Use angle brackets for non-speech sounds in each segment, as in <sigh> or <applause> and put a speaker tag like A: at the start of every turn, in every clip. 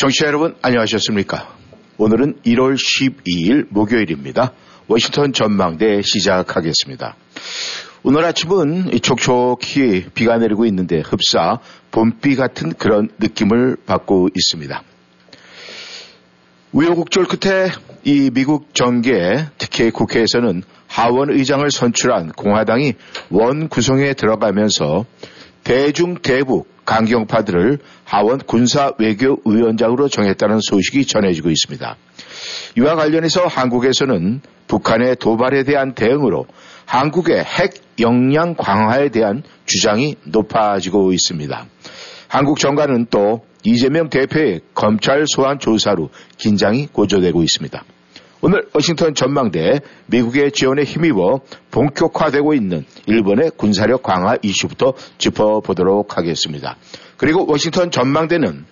A: 정치자 여러분 안녕하셨습니까? 오늘은 1월 12일 목요일입니다. 워싱턴 전망대 시작하겠습니다. 오늘 아침은 촉촉히 비가 내리고 있는데 흡사 봄비 같은 그런 느낌을 받고 있습니다. 우여곡절 끝에 이 미국 정계 특히 국회에서는 하원 의장을 선출한 공화당이 원 구성에 들어가면서 대중 대북 강경파들을 하원 군사 외교 위원장으로 정했다는 소식이 전해지고 있습니다. 이와 관련해서 한국에서는 북한의 도발에 대한 대응으로 한국의 핵 역량 강화에 대한 주장이 높아지고 있습니다. 한국 정가는 또 이재명 대표의 검찰 소환 조사로 긴장이 고조되고 있습니다. 오늘 워싱턴 전망대 미국의 지원에 힘입어 본격화되고 있는 일본의 군사력 강화 이슈부터 짚어보도록 하겠습니다. 그리고 워싱턴 전망대는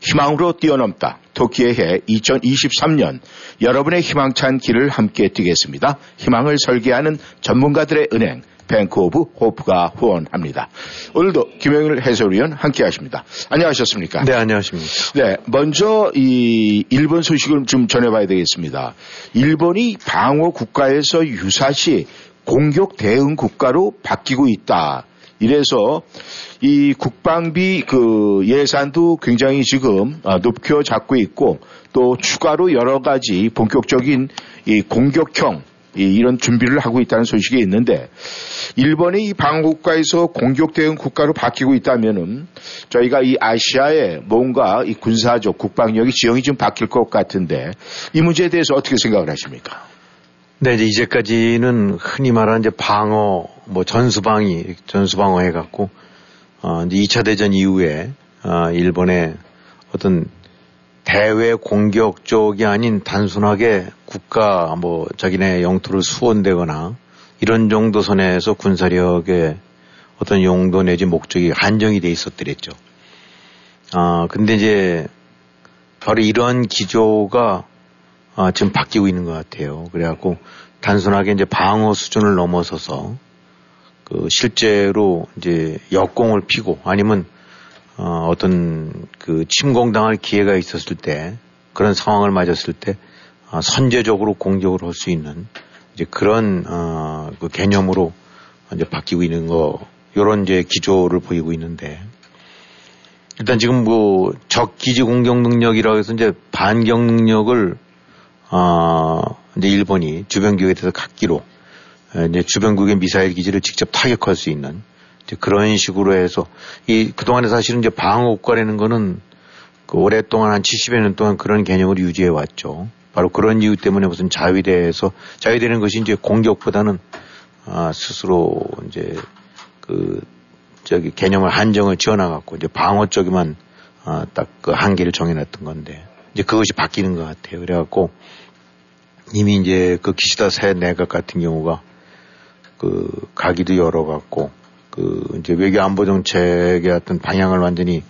A: 희망으로 뛰어넘다. 토끼의 해 2023년 여러분의 희망찬 길을 함께 뛰겠습니다. 희망을 설계하는 전문가들의 은행 Bank of Hope가 후원합니다. 오늘도 김영일 해설위원 함께 하십니다. 안녕하셨습니까?
B: 네, 안녕하십니까.
A: 네, 먼저 이 일본 소식을 좀 전해봐야 되겠습니다. 일본이 방어 국가에서 유사시 공격 대응 국가로 바뀌고 있다. 이래서 이 국방비 그 예산도 굉장히 지금 아, 높여 잡고 있고 또 추가로 여러 가지 본격적인 이 공격형 이런 준비를 하고 있다는 소식이 있는데 일본이 이 방어국가에서 공격 대응 국가로 바뀌고 있다면은 저희가 이 아시아에 뭔가 이 군사적 국방력이 지형이 좀 바뀔 것 같은데 이 문제에 대해서 어떻게 생각을 하십니까?
B: 네, 이제 이제까지는 흔히 말하는 이제 방어, 뭐 전수방위, 전수방어 해갖고, 어, 이제 2차 대전 이후에, 어, 일본의 어떤 대외 공격 쪽이 아닌 단순하게 국가 뭐 자기네 영토를 수원되거나 이런 정도 선에서 군사력의 어떤 용도 내지 목적이 한정이 돼 있었더랬죠. 아, 근데 이제 바로 이런 기조가 아, 지금 바뀌고 있는 것 같아요. 그래갖고 단순하게 이제 방어 수준을 넘어서서 그 실제로 이제 역공을 피고 아니면 어, 어떤 그 침공당할 기회가 있었을 때 그런 상황을 맞았을 때 어, 선제적으로 공격을 할 수 있는 이제 그런 어, 그 개념으로 이제 바뀌고 있는 거 요런 이제 기조를 보이고 있는데. 일단 지금 뭐 적기지 공격 능력이라고 해서 이제 반격 능력을 어, 이제 일본이 주변국에 대해서 갖기로 이제 주변국의 미사일 기지를 직접 타격할 수 있는 그런 식으로 해서 이 그동안에 사실은 이제 방어 국가라는 거는 그 오랫동안 한 70여 년 동안 그런 개념을 유지해 왔죠. 바로 그런 이유 때문에 무슨 자위대에서 자위되는 것이 이제 공격보다는 아, 스스로 이제 그 저기 개념을 한정을 지어나갔고 이제 방어 쪽에만 아, 딱 그 한계를 정해놨던 건데 이제 그것이 바뀌는 것 같아요. 그래갖고 이미 이제 그 기시다 새 내각 같은 경우가 그 가기도 열어갖고 그 이제 외교 안보 정책의 어떤 방향을 완전히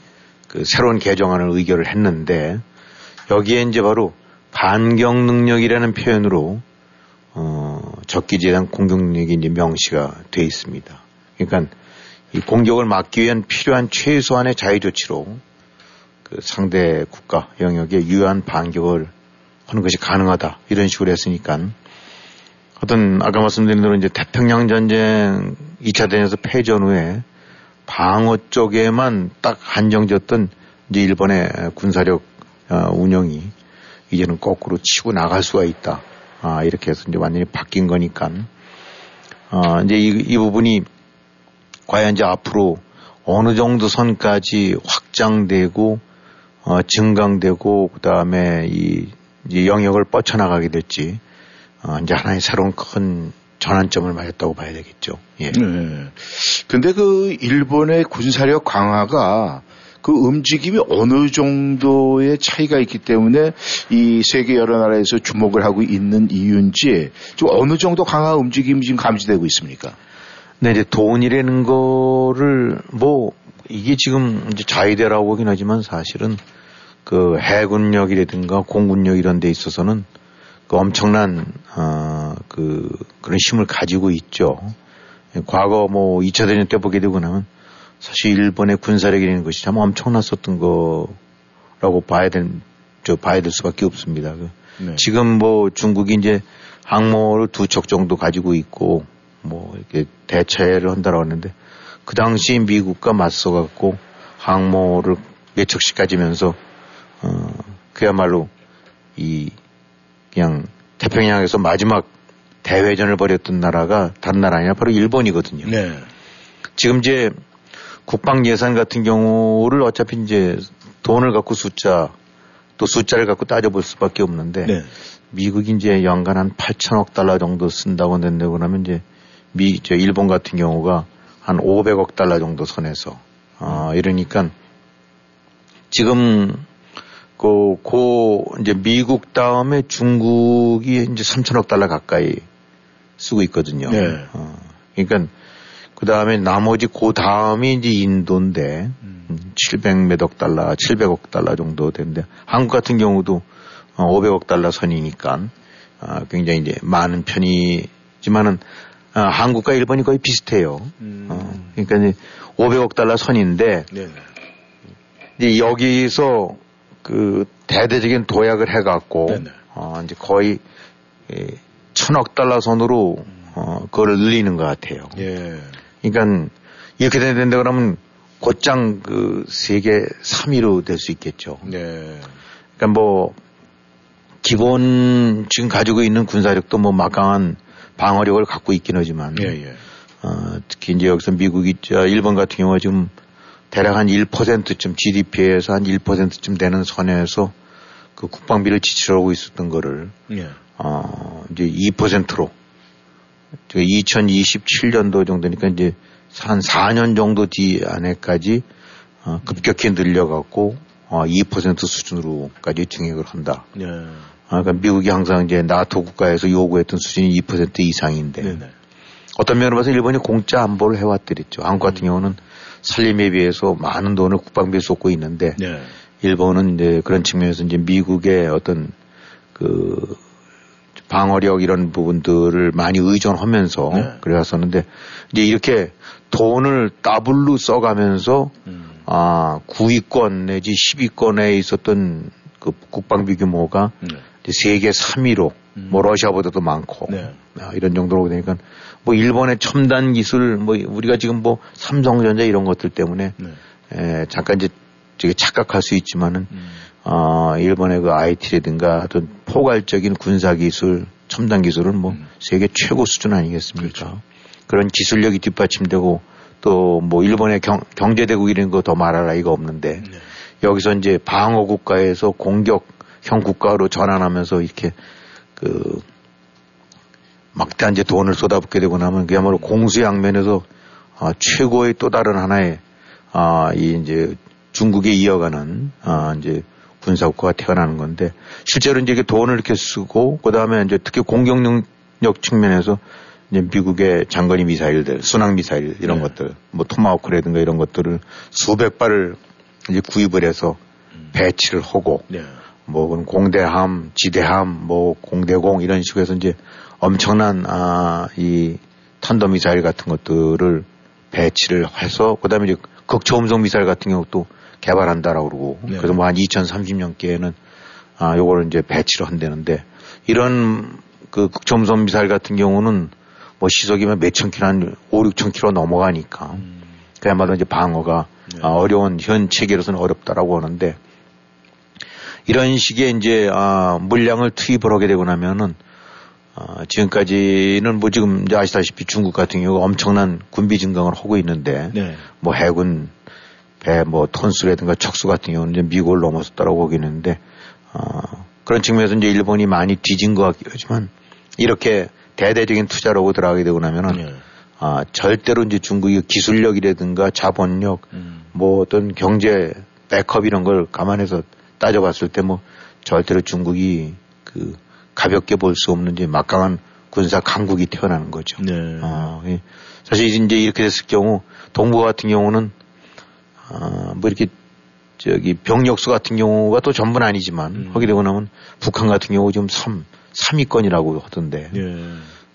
B: 그 새로운 개정안을 의결을 했는데 여기에 이제 바로 반경 능력이라는 표현으로 어 적기지에 대한 공격 능력이 이제 명시가 돼 있습니다. 그러니까 이 공격을 막기 위한 필요한 최소한의 자유 조치로 그 상대 국가 영역에 유효한 반격을 하는 것이 가능하다 이런 식으로 했으니까 어떤 아까 말씀드린 대로 이제 태평양 전쟁 2차 대전에서 패전 후에 방어 쪽에만 딱 한정졌던 이제 일본의 군사력 어, 운영이 이제는 거꾸로 치고 나갈 수가 있다. 아, 이렇게 해서 이제 완전히 바뀐 거니까. 어, 이제 이, 이 부분이 과연 이제 앞으로 어느 정도 선까지 확장되고, 어, 증강되고, 그 다음에 이, 이제 영역을 뻗쳐나가게 됐지. 어, 이제 하나의 새로운 큰 전환점을 맞았다고 봐야 되겠죠. 예. 네.
A: 근데 그 일본의 군사력 강화가 그 움직임이 어느 정도의 차이가 있기 때문에 이 세계 여러 나라에서 주목을 하고 있는 이유인지 좀 어느 정도 강한 움직임이 지금 감지되고 있습니까?
B: 네, 이제 돈이라는 거를 뭐 이게 지금 이제 자위대라고 하긴 하지만 사실은 그 해군력이라든가 공군력 이런 데 있어서는 그 엄청난 어 그 그런 힘을 가지고 있죠. 과거 뭐 2차 대전 때 보게 되고 나면 사실 일본의 군사력이라는 것이 참 엄청났었던 거라고 봐야 될, 저 봐야 될 수밖에 없습니다. 그 네. 지금 뭐 중국이 이제 항모를 두 척 정도 가지고 있고 뭐 이렇게 대체를 한다라고 하는데 그 당시 미국과 맞서 갖고 항모를 몇 척씩 가지면서 어 그야말로 이 그냥 태평양에서 마지막 대회전을 벌였던 나라가 다른 나라 아니라 바로 일본이거든요. 네. 지금 이제 국방 예산 같은 경우를 어차피 이제 돈을 갖고 숫자 또 숫자를 갖고 따져볼 수밖에 없는데 네. 미국이 이제 연간 한 8천억 달러 정도 쓴다고 낸다고 하면 이제 미, 저 일본 같은 경우가 한 500억 달러 정도 선에서 어, 이러니까 지금 그, 고, 이제 미국 다음에 중국이 이제 3천억 달러 가까이 쓰고 있거든요. 네. 어, 그러니까 그 다음에 나머지 그 다음이 이제 인도인데 음. 700몇억 달러, 700억 달러 정도 되는데 한국 같은 경우도 어, 500억 달러 선이니까 어, 굉장히 이제 많은 편이지만은 어, 한국과 일본이 거의 비슷해요. 음. 어, 그러니까 이제 500억 달러 선인데 네. 이제 여기서 그 대대적인 도약을 해갖고 네네. 어, 이제 거의 예, 천억 달러 선으로 어, 그걸 늘리는 것 같아요. 예. 그러니까 이렇게 된다 그러면 곧장 그 세계 3위로 될 수 있겠죠. 네. 그러니까 뭐 기본 지금 가지고 있는 군사력도 뭐 막강한 방어력을 갖고 있긴 하지만 예, 예. 어, 특히 이제 여기서 미국이 일본 같은 경우가 지금 대략 한 1%쯤 GDP에서 한 1%쯤 되는 선에서 그 국방비를 지출하고 있었던 거를 예. 어, 이제 2%로 2027년도 정도니까 이제 한 4년 정도 뒤 안에까지 어, 급격히 늘려갖고 어, 2% 수준으로까지 증액을 한다. 네. 아, 그러니까 미국이 항상 이제 나토 국가에서 요구했던 수준이 2% 이상인데 네네. 어떤 면으로 봐서 일본이 공짜 안보를 해왔더랬죠. 한국 같은 음. 경우는 살림에 비해서 많은 돈을 국방비에 쏟고 있는데 네. 일본은 이제 그런 측면에서 이제 미국의 어떤 그 방어력 이런 부분들을 많이 의존하면서 네. 그래왔었는데 이제 이렇게 돈을 더블로 써가면서 음. 아 9위권 내지 10위권에 있었던 그 국방비 규모가 네. 세계 3위로 음. 뭐 러시아보다도 많고 네. 아, 이런 정도로 되니까 뭐 일본의 첨단 기술 뭐 우리가 지금 뭐 삼성전자 이런 것들 때문에 네. 에, 잠깐 이제 되게 착각할 수 있지만은 음. 어, 일본의 그 IT라든가 어떤 포괄적인 군사 기술, 첨단 기술은 뭐 음. 세계 최고 수준 아니겠습니까? 그렇죠. 그런 기술력이 뒷받침되고 또 뭐 일본의 경, 경제대국 이런 거 더 말할 나위가 없는데 네. 여기서 이제 방어 국가에서 공격형 국가로 전환하면서 이렇게 그 막대한 이제 돈을 쏟아붓게 되고 나면 그야말로 공수양면에서 아, 최고의 또 다른 하나의 아, 이 이제 중국에 이어가는 아, 이제 군사국가가 태어나는 건데 실제로 이제 돈을 이렇게 쓰고 그 다음에 이제 특히 공격력 측면에서 이제 미국의 장거리 미사일들, 순항 미사일 이런 네. 것들, 뭐 토마호크라든가 이런 것들을 수백 발을 이제 구입을 해서 음. 배치를 하고 네. 뭐 그런 공대함, 지대함, 뭐 공대공 이런 식으로 해서 이제 엄청난 아 이 탄도 미사일 같은 것들을 배치를 해서 그다음에 이제 극초음속 미사일 같은 경우도 개발한다라고 그러고 네. 그래서 뭐 한 2030년께는 아 요거를 이제 배치를 한다는데 이런 그 극초음속 미사일 같은 경우는 뭐 시속이면 몇천 킬로 한 5, 6천 킬로 넘어가니까 음. 그야말로 이제 방어가 네. 아, 어려운 현 체계로서는 어렵다라고 하는데 이런 식의 이제 아, 물량을 투입을 하게 되고 나면은 아, 지금까지는 뭐 지금 이제 아시다시피 중국 같은 경우가 엄청난 군비 증강을 하고 있는데 네. 뭐 해군 배 뭐 톤수라든가 척수 같은 경우는 이제 미국을 넘어섰다라고 보기는데 어, 그런 측면에서 이제 일본이 많이 뒤진 것 같긴 하지만 이렇게 대대적인 투자로 들어가게 되고 나면은 네. 아, 절대로 이제 중국의 기술력이라든가 자본력 음. 뭐 어떤 경제 백업 이런 걸 감안해서 따져봤을 때 뭐 절대로 중국이 그 가볍게 볼 수 없는 이제 막강한 군사 강국이 태어나는 거죠.
A: 네.
B: 어, 예. 사실 이제 이렇게 됐을 경우 동부 같은 경우는 어, 뭐 이렇게 저기 병력수 같은 경우가 또 전부는 아니지만
A: 음.
B: 하게 되고 나면 북한 같은 경우 지금 3, 3위권이라고 하던데
A: 예.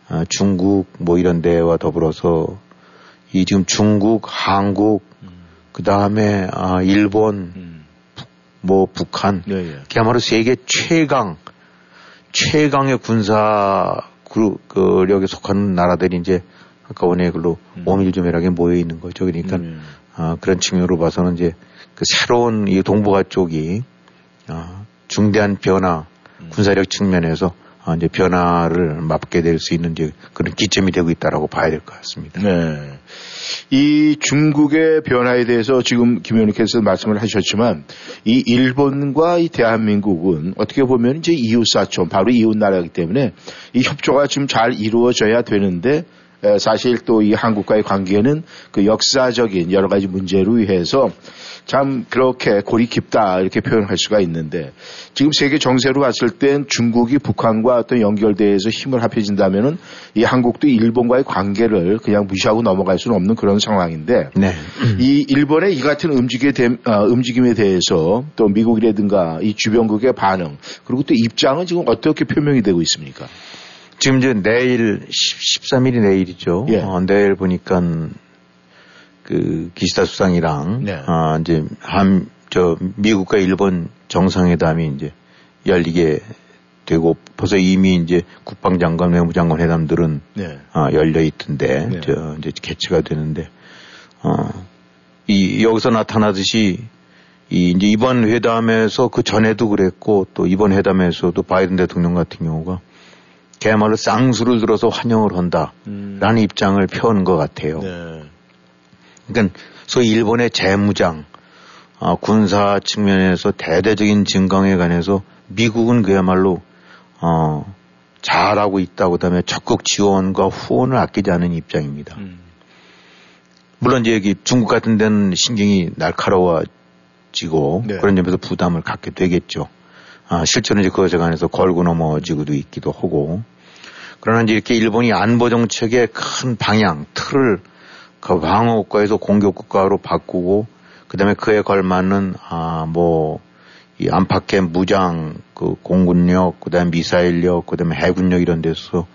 B: 아, 중국 뭐 이런 데와 더불어서 이 지금 중국, 한국, 그 다음에 아, 일본,
A: 음.
B: 뭐 북한,
A: 예, 예.
B: 그야말로 세계 최강, 최강의 군사 그, 그력에 속하는 나라들이 이제 아까 원에 글로
A: 음.
B: 오밀조밀하게 모여 있는 거죠. 그러니까
A: 음.
B: 아, 그런 측면으로 봐서는 이제 그 새로운 이 동북아 쪽이 아, 중대한 변화,
A: 음.
B: 군사력 측면에서 아, 이제 변화를 맛게 될 수 있는 이제 그런 기점이 되고 있다라고 봐야 될 것 같습니다.
A: 네. 이 중국의 변화에 대해서 지금 김 의원님께서 말씀을 하셨지만 이 일본과 이 대한민국은 어떻게 보면 이제 이웃 사촌 바로 이웃 나라이기 때문에 이 협조가 지금 잘 이루어져야 되는데 에, 사실 또 이 한국과의 관계는 그 역사적인 여러 가지 문제로 인해서 참 그렇게 골이 깊다 이렇게 표현할 수가 있는데 지금 세계 정세로 봤을 땐 중국이 북한과 어떤 연결돼서 힘을 합해진다면은 이 한국도 일본과의 관계를 그냥 무시하고 넘어갈 수는 없는 그런 상황인데
B: 네.
A: 이 일본의 이 같은 움직임에, 대, 어, 움직임에 대해서 또 미국이라든가 이 주변국의 반응 그리고 또 입장은 지금 어떻게 표명이 되고 있습니까?
B: 지금 이제 내일 10, 13일이 내일이죠.
A: 예.
B: 어, 내일 보니까 그 기시다 수상이랑
A: 네.
B: 아 이제 한 저 미국과 일본 정상회담이 이제 열리게 되고 벌써 이미 이제 국방장관, 외무장관 회담들은
A: 네.
B: 아, 열려 있던데
A: 네.
B: 저 이제 개최가 되는데 어 이 여기서 나타나듯이 이 이제 이번 회담에서 그 전에도 그랬고 또 이번 회담에서도 바이든 대통령 같은 경우가 그야말로 쌍수를 들어서 환영을 한다라는 입장을 펴는 것 같아요.
A: 네.
B: 그러니까 소위 일본의 재무장, 아, 군사 측면에서 대대적인 증강에 관해서 미국은 그야말로 어, 잘하고 있다고 그다음에 적극 지원과 후원을 아끼지 않은 입장입니다.
A: 음.
B: 물론 이제 여기 중국 같은 데는 신경이 날카로워지고
A: 네.
B: 그런 점에서 부담을 갖게 되겠죠. 아, 실제로 이제 그것에 관해서 걸고 넘어지고도 있기도 하고 그러나 이제 이렇게 일본이 안보 정책의 큰 방향, 틀을 그 방어 국가에서 공격 국가로 바꾸고 그다음에 그에 걸맞는 아뭐 이 안팎의 무장 그 공군력 그다음에 미사일력 그다음에 해군력 이런 데서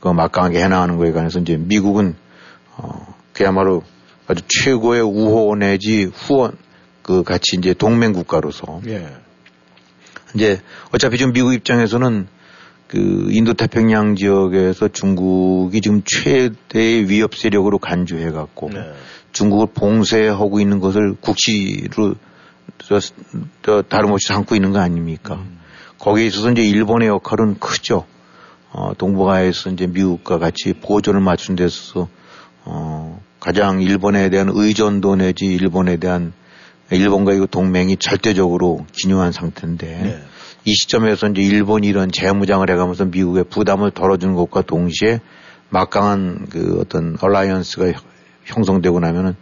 B: 그 막강하게 해나가는 거에 관해서 이제 미국은 어 그야말로 아주 최고의 우호 내지 후원 그 같이 이제 동맹 국가로서
A: 예.
B: 이제 어차피 지금 미국 입장에서는 그 인도 태평양 지역에서 중국이 지금 최대의 위협 세력으로 간주해 갖고
A: 네.
B: 중국을 봉쇄하고 있는 것을 국시로 저, 저 다름없이 삼고 있는 거 아닙니까?
A: 음.
B: 거기에 있어서 이제 일본의 역할은 크죠. 어, 동북아에서 이제 미국과 같이 보조를 맞춘 데 있어서 어, 가장 일본에 대한 의존도 내지 일본에 대한 일본과 이 동맹이 절대적으로 기묘한 상태인데
A: 네.
B: 이 시점에서 이제 일본이 이런 재무장을 해가면서 미국의 부담을 덜어주는 것과 동시에 막강한 그 어떤 얼라이언스가 형성되고 나면은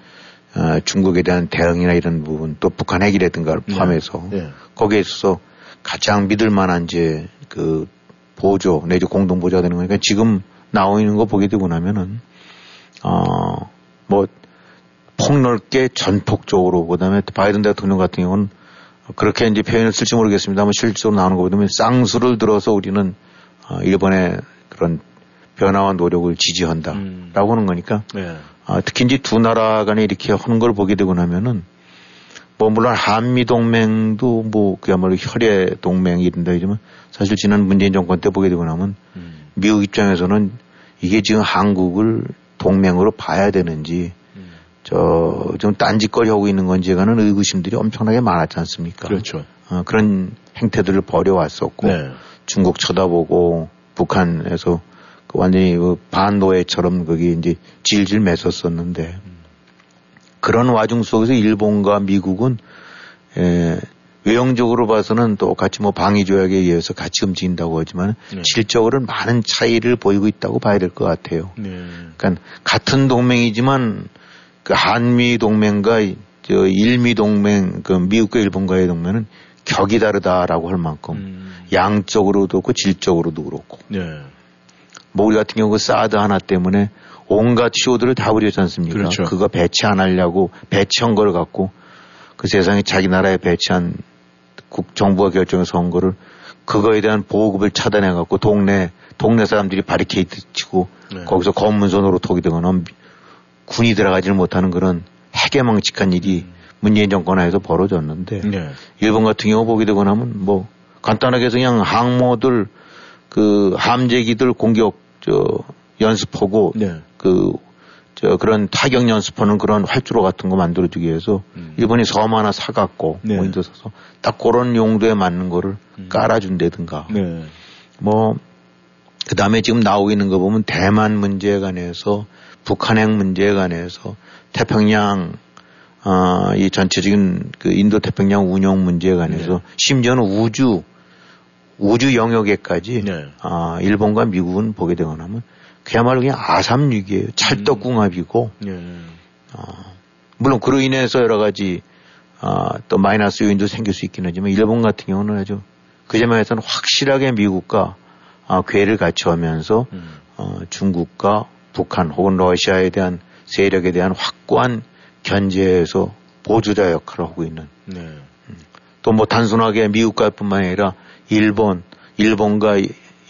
B: 어, 중국에 대한 대응이나 이런 부분 또 북한 핵이라든가를 포함해서
A: 네.
B: 거기에 있어서 가장 믿을 만한 이제 그 보조 내지 공동 보조가 되는 거니까 지금 나오고 있는 거 보게 되고 나면은 어뭐 폭넓게 전폭적으로 그다음에 또 바이든 대통령 같은 경우는 그렇게 이제 표현을 쓸지 모르겠습니다만 실제로 나오는 거 보면 쌍수를 들어서 우리는 어, 일본의 그런 변화와 노력을 지지한다라고
A: 음.
B: 하는 거니까
A: 네.
B: 아, 특히 이제 두 나라 간에 이렇게 하는 걸 보게 되고 나면은 뭐 물론 한미 동맹도 뭐 그야말로 혈의 동맹이 된다 하지만 사실 지난 문재인 정권 때 보게 되고 나면
A: 음.
B: 미국 입장에서는 이게 지금 한국을 동맹으로 봐야 되는지
A: 음.
B: 저 좀 딴짓거리 하고 있는 건지에 관한 의구심들이 엄청나게 많았지 않습니까?
A: 그렇죠.
B: 어, 그런 행태들을 벌여왔었고
A: 네.
B: 중국 쳐다보고 북한에서 그 완전히 그 반노예처럼 거기 이제 질질 맺었었는데 그런 와중 속에서 일본과 미국은 에, 외형적으로 봐서는 똑같이 뭐 방위조약에 의해서 같이 움직인다고 하지만
A: 네.
B: 실적으로는 많은 차이를 보이고 있다고 봐야 될 것 같아요.
A: 네.
B: 그러니까 같은 동맹이지만 그 한미 동맹과 이저 일미 동맹 그 미국과 일본과의 동맹은 격이 다르다라고 할 만큼 음. 양적으로도 그렇고 질적으로도 그렇고. 네. 뭐 우리 같은 경우 그 사드 하나 때문에 온갖 쇼들을 다 부렸지 않습니까? 그렇죠. 그거 배치 안 하려고 배치한 걸 갖고 그 세상에 자기 나라에 배치한 국 정부가 결정해서 온 거를 그거에 대한 보급을 차단해 갖고 동네 동네 사람들이 바리케이트 치고 네. 거기서 검문선으로 톡이 되거나 군이 들어가지를 못하는 그런 해괴망측한 일이 음. 문재인 정권 하에서 벌어졌는데 네. 일본 같은 경우 보게 되고 나면 뭐 간단하게 해서 그냥 항모들 그 함재기들 공격 저 연습하고 네. 그저 그런 타격 연습하는 그런 활주로 같은 거 만들어주기 위해서 음. 일본이 섬 하나 사갖고 네. 뭐 있어서 딱 그런 용도에 맞는 거를 음. 깔아준다든가 네. 뭐 그 다음에 지금 나오고 있는 거 보면 대만 문제에 관해서 북한핵 문제에 관해서 태평양 어, 이 전체적인 그 인도 태평양 운영 문제에 관해서 네. 심지어는 우주 우주 영역에까지 네. 아, 일본과 미국은 보게 되거나 하면 그야말로 그냥 아삼육이에요. 찰떡궁합이고 음. 네. 아, 물론 그로 인해서 여러 가지 아, 또 마이너스 요인도 생길 수 있긴 하지만 일본 같은 경우는 아주 그 점에서는 확실하게 미국과 아, 괴를 갖춰하면서 음. 어, 중국과 북한 혹은 러시아에 대한 세력에 대한 확고한 견제에서 보조자 역할을 하고 있는. 네. 음. 또뭐 단순하게 미국과 뿐만 아니라 일본, 일본과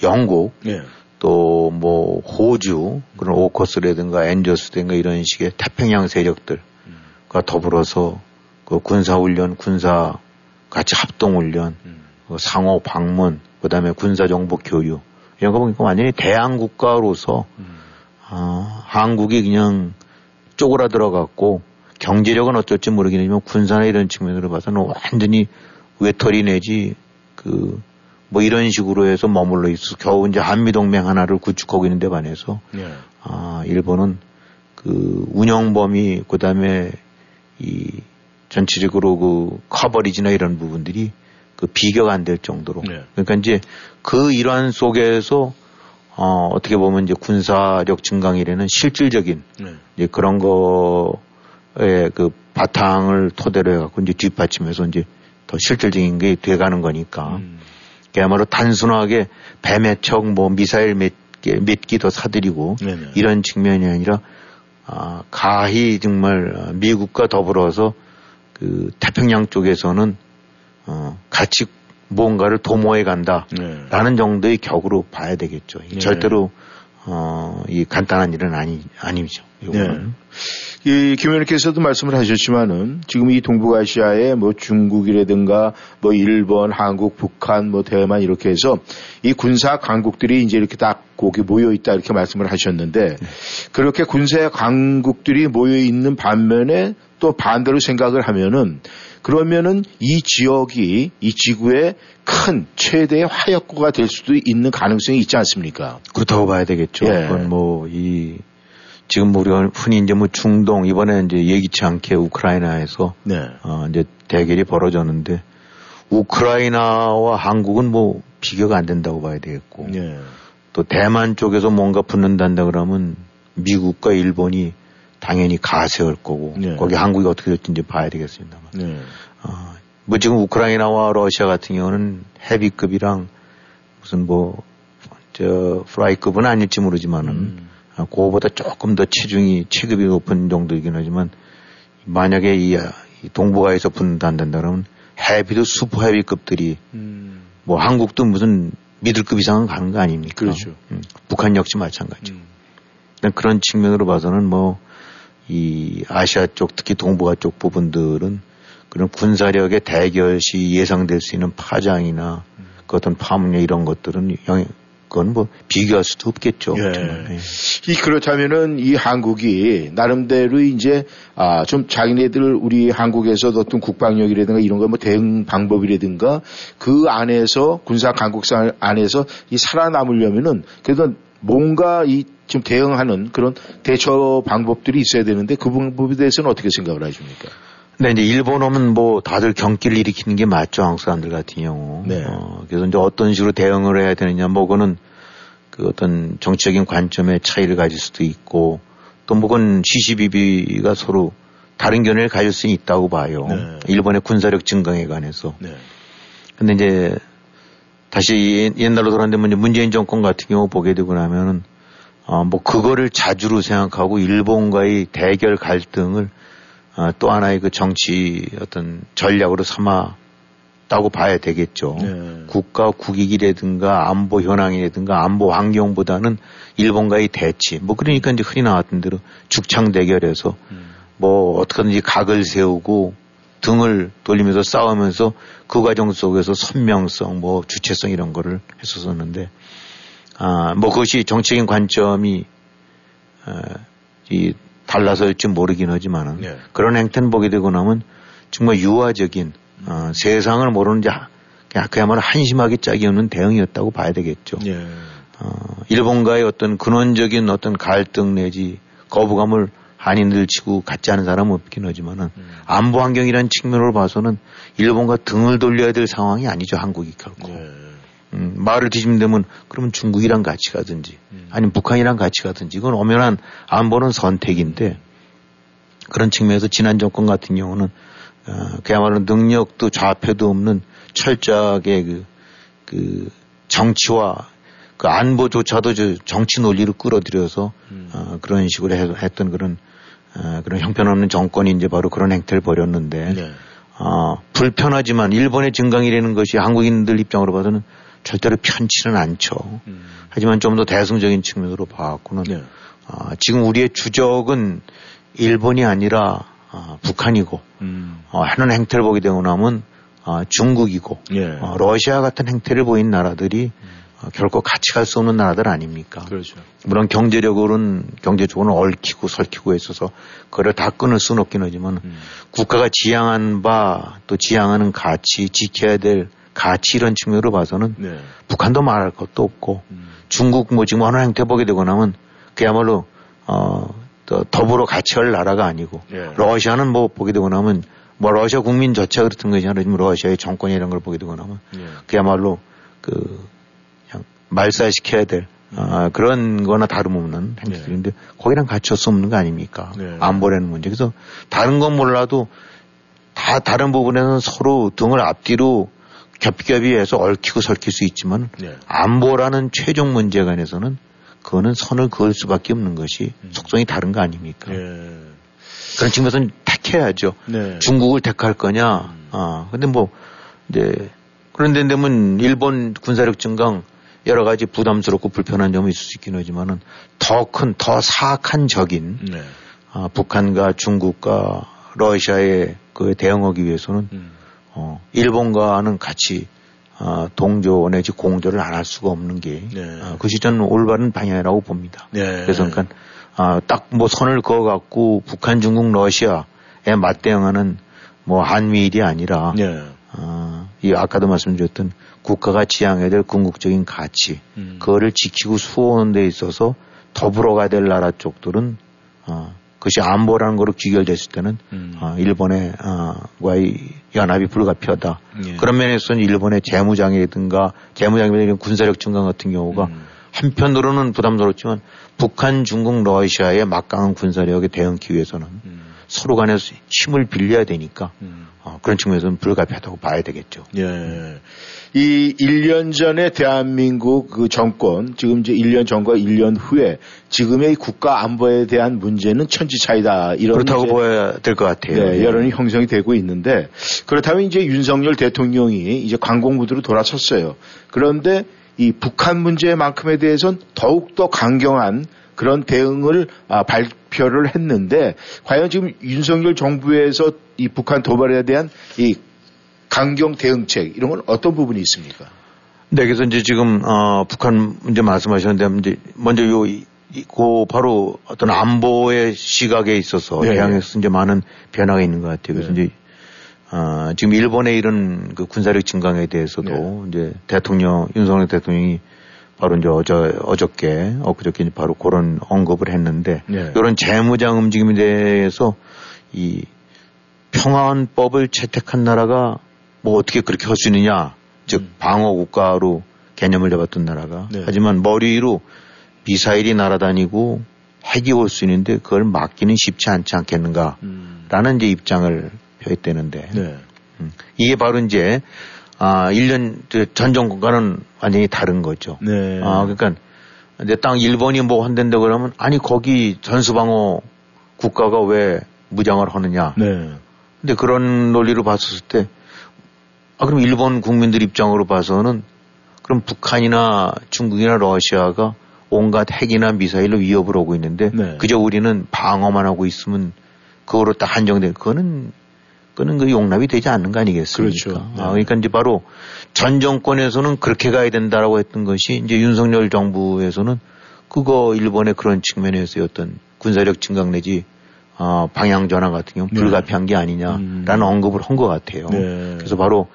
B: 영국, 네. 또뭐 호주 그런 오커스라든가 엔저스든가 이런 식의 태평양 세력들과 음. 더불어서 그 군사훈련, 군사 같이 합동훈련, 음. 그 상호 방문, 그 다음에 군사정보 교류 이런 거 보니까 완전히 대항 국가로서 음. 아, 한국이 그냥 쪼그라들어갔고 경제력은 어쩔지 모르겠지만 군사나 이런 측면으로 봐서는 완전히 외톨이 내지 그 뭐 이런 식으로 해서 머물러 있어 겨우 이제 한미동맹 하나를 구축하고 있는 데 반해서 네. 아 일본은 그 운영 범위 그 다음에 이 전체적으로 그 커버리지나 이런 부분들이 그 비교가 안 될 정도로 네. 그러니까 이제 그 일환 속에서 어 어떻게 보면 이제 군사력 증강이라는 실질적인 네. 이제 그런 거 예, 그 바탕을 토대로 해갖고 이제 뒷받침해서 이제 더 실질적인 게 돼가는 거니까. 음. 그야말로 단순하게 뱀의 척, 뭐 미사일 몇 개, 몇기더 사들이고 네네. 이런 측면이 아니라 아, 가히 정말 미국과 더불어서 그 태평양 쪽에서는 어, 같이 뭔가를 도모해 간다라는 네. 정도의 격으로 봐야 되겠죠. 네. 절대로 어, 이 간단한 일은 아니 아니죠. 이거는. 네.
A: 이 김 의원께서도 말씀을 하셨지만은 지금 이 동북아시아에 뭐 중국이라든가 뭐 일본, 한국, 북한, 뭐 대만 이렇게 해서 이 군사 강국들이 이제 이렇게 딱 거기 모여 있다 이렇게 말씀을 하셨는데 그렇게 군사 강국들이 모여 있는 반면에 또 반대로 생각을 하면은 그러면은 이 지역이 이 지구의 큰 최대의 화약고가 될 수도 있는 가능성이 있지 않습니까?
B: 그렇다고 봐야 되겠죠. 예. 그건 뭐이 지금 뭐 우리가 흔히 이제 뭐 중동 이번에 이제 예기치 않게 우크라이나에서 네. 어 이제 대결이 벌어졌는데 우크라이나와 한국은 뭐 비교가 안 된다고 봐야 되겠고 네. 또 대만 쪽에서 뭔가 붙는단다 그러면 미국과 일본이 당연히 가세할 거고 네. 거기 한국이 어떻게 될지 이제 봐야 되겠습니다만 네. 어, 뭐 지금 우크라이나와 러시아 같은 경우는 헤비급이랑 무슨 뭐 저 프라이급은 아닐지 모르지만은 음. 아, 그거보다 조금 더 체중이 체급이 높은 정도이긴 하지만 만약에 이, 이 동북아에서 한다 그러면 헤비도 슈퍼 헤비급들이 음. 뭐 한국도 무슨 미들급 이상은 가는 거 아닙니까?
A: 그렇죠.
B: 음, 북한 역시 마찬가지죠. 음. 그런 측면으로 봐서는 뭐 이 아시아 쪽 특히 동북아 쪽 부분들은 그런 군사력의 대결 시 예상될 수 있는 파장이나 음. 그 어떤 파문력 이런 것들은 영향, 그건 뭐 비교할 수도 없겠죠. 예. 네.
A: 이 그렇다면은 이 한국이 나름대로 이제 아 좀 자기네들 우리 한국에서 어떤 국방력이라든가 이런 거 뭐 대응 방법이라든가 그 안에서 군사 강국상 안에서 이 살아남으려면은 그래도 뭔가 이좀 대응하는 그런 대처 방법들이 있어야 되는데 그 방법에 대해서는 어떻게 생각을 하십니까?
B: 네, 이제 일본 오면 뭐 다들 경기를 일으키는 게 맞죠, 한국 사람들 같은 경우. 네. 어, 그래서 이제 어떤 식으로 대응을 해야 되느냐, 뭐 그거는 그 어떤 정치적인 관점의 차이를 가질 수도 있고 또 뭐 그건 시시비비가 서로 다른 견해를 가질 수 있다고 봐요.
A: 네.
B: 일본의 군사력 증강에 관해서.
A: 네.
B: 근데 이제 다시 옛날로 이제 문재인 정권 같은 경우 보게 되고 나면은 어, 뭐 그거를 자주로 생각하고 일본과의 대결 갈등을 어, 또 하나의 그 정치 어떤 전략으로 삼았다고 봐야 되겠죠.
A: 네.
B: 국가 국익이라든가 안보 현황이라든가 안보 환경보다는 일본과의 대치. 뭐 그러니까 이제 흔히 나왔던 대로 죽창 대결에서 뭐 어떻게든지 각을 세우고 등을 돌리면서 싸우면서 그 과정 속에서 선명성, 뭐 주체성 이런 거를 했었었는데 아, 뭐 그것이 정치적인 관점이 어, 이 달라서일지 모르긴 하지만은
A: 네.
B: 그런 행태는 보게 되고 나면 정말 유화적인 어, 세상을 모르는 자 그야말로 한심하게 짝이 없는 대응이었다고 봐야 되겠죠.
A: 예.
B: 어, 일본과의 어떤 근원적인 어떤 갈등 내지 거부감을 한인들 치고 갖지 않은 사람은 없긴 하지만은 안보 환경이라는 측면으로 봐서는 일본과 등을 돌려야 될 상황이 아니죠 한국이 결코.
A: 예.
B: 음, 말을 뒤집으면 그러면 중국이랑 같이 가든지 아니면 북한이랑 같이 가든지 이건 엄연한 안보는 선택인데 그런 측면에서 지난 정권 같은 경우는 어, 그야말로 능력도 좌표도 없는 철저하게 그, 그 정치와 그 안보조차도 저 정치 논리로 끌어들여서 어, 그런 식으로 해- 했던 그런 어, 그런 형편없는 정권이 이제 바로 그런 행태를 벌였는데
A: 네.
B: 어, 불편하지만 일본의 증강이라는 것이 한국인들 입장으로 봐서는 절대로 편치는 않죠. 하지만 좀 더 대승적인 측면으로 봐왔고는
A: 네.
B: 어, 지금 우리의 주적은 일본이 아니라 어, 북한이고
A: 음.
B: 어, 하는 행태를 보게 되고 나면 어, 중국이고
A: 예.
B: 어, 러시아 같은 행태를 보인 나라들이 어, 결코 같이 갈 수 없는 나라들 아닙니까?
A: 그렇죠.
B: 물론 경제력으로는 경제적으로는 얽히고 설키고 있어서 그걸 다 끊을 수는 없긴 하지만
A: 음.
B: 국가가 지향한 바 또 지향하는 가치 지켜야 될 가치 이런 측면으로 봐서는
A: 네.
B: 북한도 말할 것도 없고
A: 음.
B: 중국 뭐 지금 어느 행태 보게 되고 나면 그야말로 어, 또 더불어 같이 할 나라가 아니고
A: 예.
B: 러시아는 뭐 보게 되고 나면 뭐 러시아 국민 자체가 그렇던 것이 아니라 지금 러시아의 정권이 이런 걸 보게 되고 나면
A: 예.
B: 그야말로 그 말살시켜야 될 아, 그런 거나 다름없는 행태들인데 거기랑 같이 할수 없는 거 아닙니까?
A: 네.
B: 안보라는 문제. 그래서 다른 건 몰라도 다 다른 부분에는 서로 등을 앞뒤로 겹겹이 해서 얽히고 설킬 수 있지만
A: 네.
B: 안보라는 최종 문제에 관해서는 그거는 선을 그을 수밖에 없는 것이 속성이 다른 거 아닙니까?
A: 예.
B: 그런 측면에서는 택해야죠.
A: 네.
B: 중국을 택할 거냐. 아, 근데 뭐, 이제, 그런데 되면 일본 군사력 증강 여러 가지 부담스럽고 불편한 점이 있을 수 있긴 하지만은 더 큰, 더 사악한 적인
A: 네.
B: 아, 북한과 중국과 러시아에 그 대응하기 위해서는
A: 음.
B: 어, 일본과는 같이 아, 동조 내지 공조를 안 할 수가 없는 게
A: 네.
B: 아, 그것이 저는 올바른 방향이라고 봅니다.
A: 네.
B: 그래서 그러니까 아, 딱뭐 선을 그어갖고 북한, 중국, 러시아에 맞대응하는 뭐 한미일이 아니라
A: 네.
B: 아, 이 아까도 말씀드렸던 국가가 지향해야 될 궁극적인 가치
A: 음.
B: 그거를 지키고 수호하는 데 있어서 더불어 가야 될 나라 쪽들은 어, 그것이 안보라는 거로 귀결됐을 때는
A: 음.
B: 어, 일본의 어, 과의 연합이 불가피하다.
A: 예.
B: 그런 면에서는 일본의 재무장이라든가 재무장이라든가 군사력 증강 같은 경우가
A: 음.
B: 한편으로는 부담스럽지만 북한, 중국, 러시아의 막강한 군사력에 대응하기 위해서는
A: 음.
B: 서로 간에 힘을 빌려야 되니까
A: 음.
B: 어, 그런 측면에서는 불가피하다고 봐야 되겠죠.
A: 예. 이 1년 전에 대한민국 그 정권, 지금 이제 1년 전과 1년 후에 지금의 국가 안보에 대한 문제는 천지 차이다. 이런
B: 그렇다고 보여야 될 것 같아요.
A: 네,
B: 예.
A: 여론이 형성이 되고 있는데 그렇다면 이제 윤석열 대통령이 이제 관공부두로 돌아섰어요. 그런데 이 북한 문제만큼에 대해서는 더욱더 강경한 그런 대응을 아, 발 표를 했는데 과연 지금 윤석열 정부에서 이 북한 도발에 대한 이 강경 대응책 이런 건 어떤 부분이 있습니까?
B: 네, 그래서 이제 지금 어, 북한 문제 말씀하셨는데 이제 먼저 요그 바로 어떤 안보의 시각에 있어서
A: 네.
B: 대항에서 이제 많은 변화가 있는 것 같아요. 그래서
A: 네.
B: 이제 어, 지금 일본의 이런 그 군사력 증강에 대해서도
A: 네.
B: 이제 대통령 윤석열 대통령이 바로 이제 어저 어저께 엊그저께 바로 그런 언급을 했는데
A: 네.
B: 이런 재무장 움직임에 대해서 이 평화헌법을 채택한 나라가 뭐 어떻게 그렇게 할 수 있느냐 즉 방어 국가로 개념을 잡았던 나라가
A: 네.
B: 하지만 머리 위로 미사일이 날아다니고 핵이 올 수 있는데 그걸 막기는 쉽지 않지 않겠는가라는 라는 이제 입장을 표했되는데
A: 네.
B: 음, 이게 바로 이제 아 1년 전 정권과는 완전히 다른 거죠.
A: 네.
B: 아 그러니까 내 땅 일본이 뭐 한댄다 그러면 아니 거기 전수방어 국가가 왜 무장을 하느냐.
A: 네.
B: 근데 그런 논리로 봤었을 때 아 그럼 일본 국민들 입장으로 봐서는 그럼 북한이나 중국이나 러시아가 온갖 핵이나 미사일로 위협을 하고 있는데
A: 네.
B: 그저 우리는 방어만 하고 있으면 그거로 딱 한정된 그거는 그거는 그 용납이 되지 않는 거 아니겠습니까?
A: 그렇죠. 네.
B: 아, 그러니까 이제 바로 전 정권에서는 그렇게 가야 된다라고 했던 것이 이제 윤석열 정부에서는 그거 일본의 그런 측면에서의 어떤 군사력 증강 내지 어, 방향 전환 같은 경우
A: 네.
B: 불가피한 게 아니냐라는
A: 음.
B: 언급을 한 것 같아요.
A: 네.
B: 그래서 바로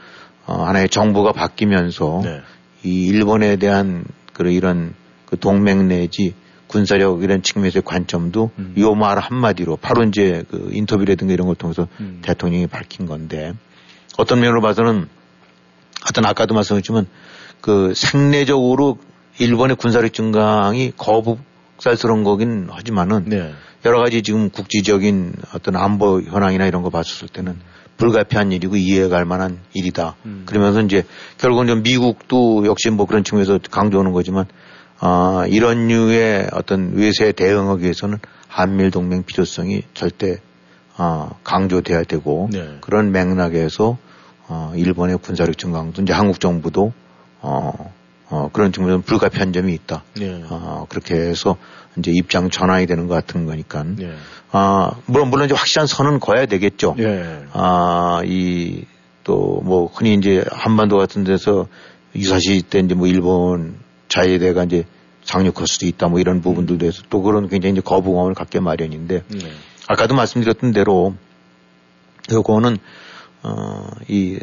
B: 어, 하나의 정부가 바뀌면서
A: 네.
B: 이 일본에 대한 그런 이런 그 동맹 내지 군사력 이런 측면에서의 관점도
A: 음.
B: 요말 한마디로 바로 이제 그 인터뷰라든가 이런 걸 통해서
A: 음.
B: 대통령이 밝힌 건데 어떤 면으로 봐서는 하여튼 아까도 말씀했지만 그 생내적으로 일본의 군사력 증강이 거북살스러운 거긴 하지만은
A: 네.
B: 여러 가지 지금 국지적인 어떤 안보 현황이나 이런 거 봤을 때는 불가피한 일이고 이해갈 만한 일이다.
A: 음.
B: 그러면서 이제 결국은 좀 미국도 역시 뭐 그런 측면에서 강조하는 거지만 아, 이런 류의 어떤 외세에 대응하기 위해서는 한미일 동맹 필요성이 절대 아, 강조돼야 되고
A: 네.
B: 그런 맥락에서 어, 일본의 군사력 증강도 이제 한국 정부도 어, 어, 그런 측면에서 불가피한 점이 있다.
A: 네.
B: 어, 그렇게 해서 이제 입장 전환이 되는 것 같은 거니까.
A: 네.
B: 아, 물론, 물론 이제 확실한 선은 거야 되겠죠.
A: 예.
B: 아, 이, 또, 뭐, 흔히 이제 한반도 같은 데서 유사시 때 이제 뭐 일본 자위대가 이제 상륙할 수도 있다 뭐 이런 부분들도 해서 또 그런 굉장히 이제 거부감을 갖게 마련인데
A: 네.
B: 아까도 말씀드렸던 대로 요거는, 어, 이,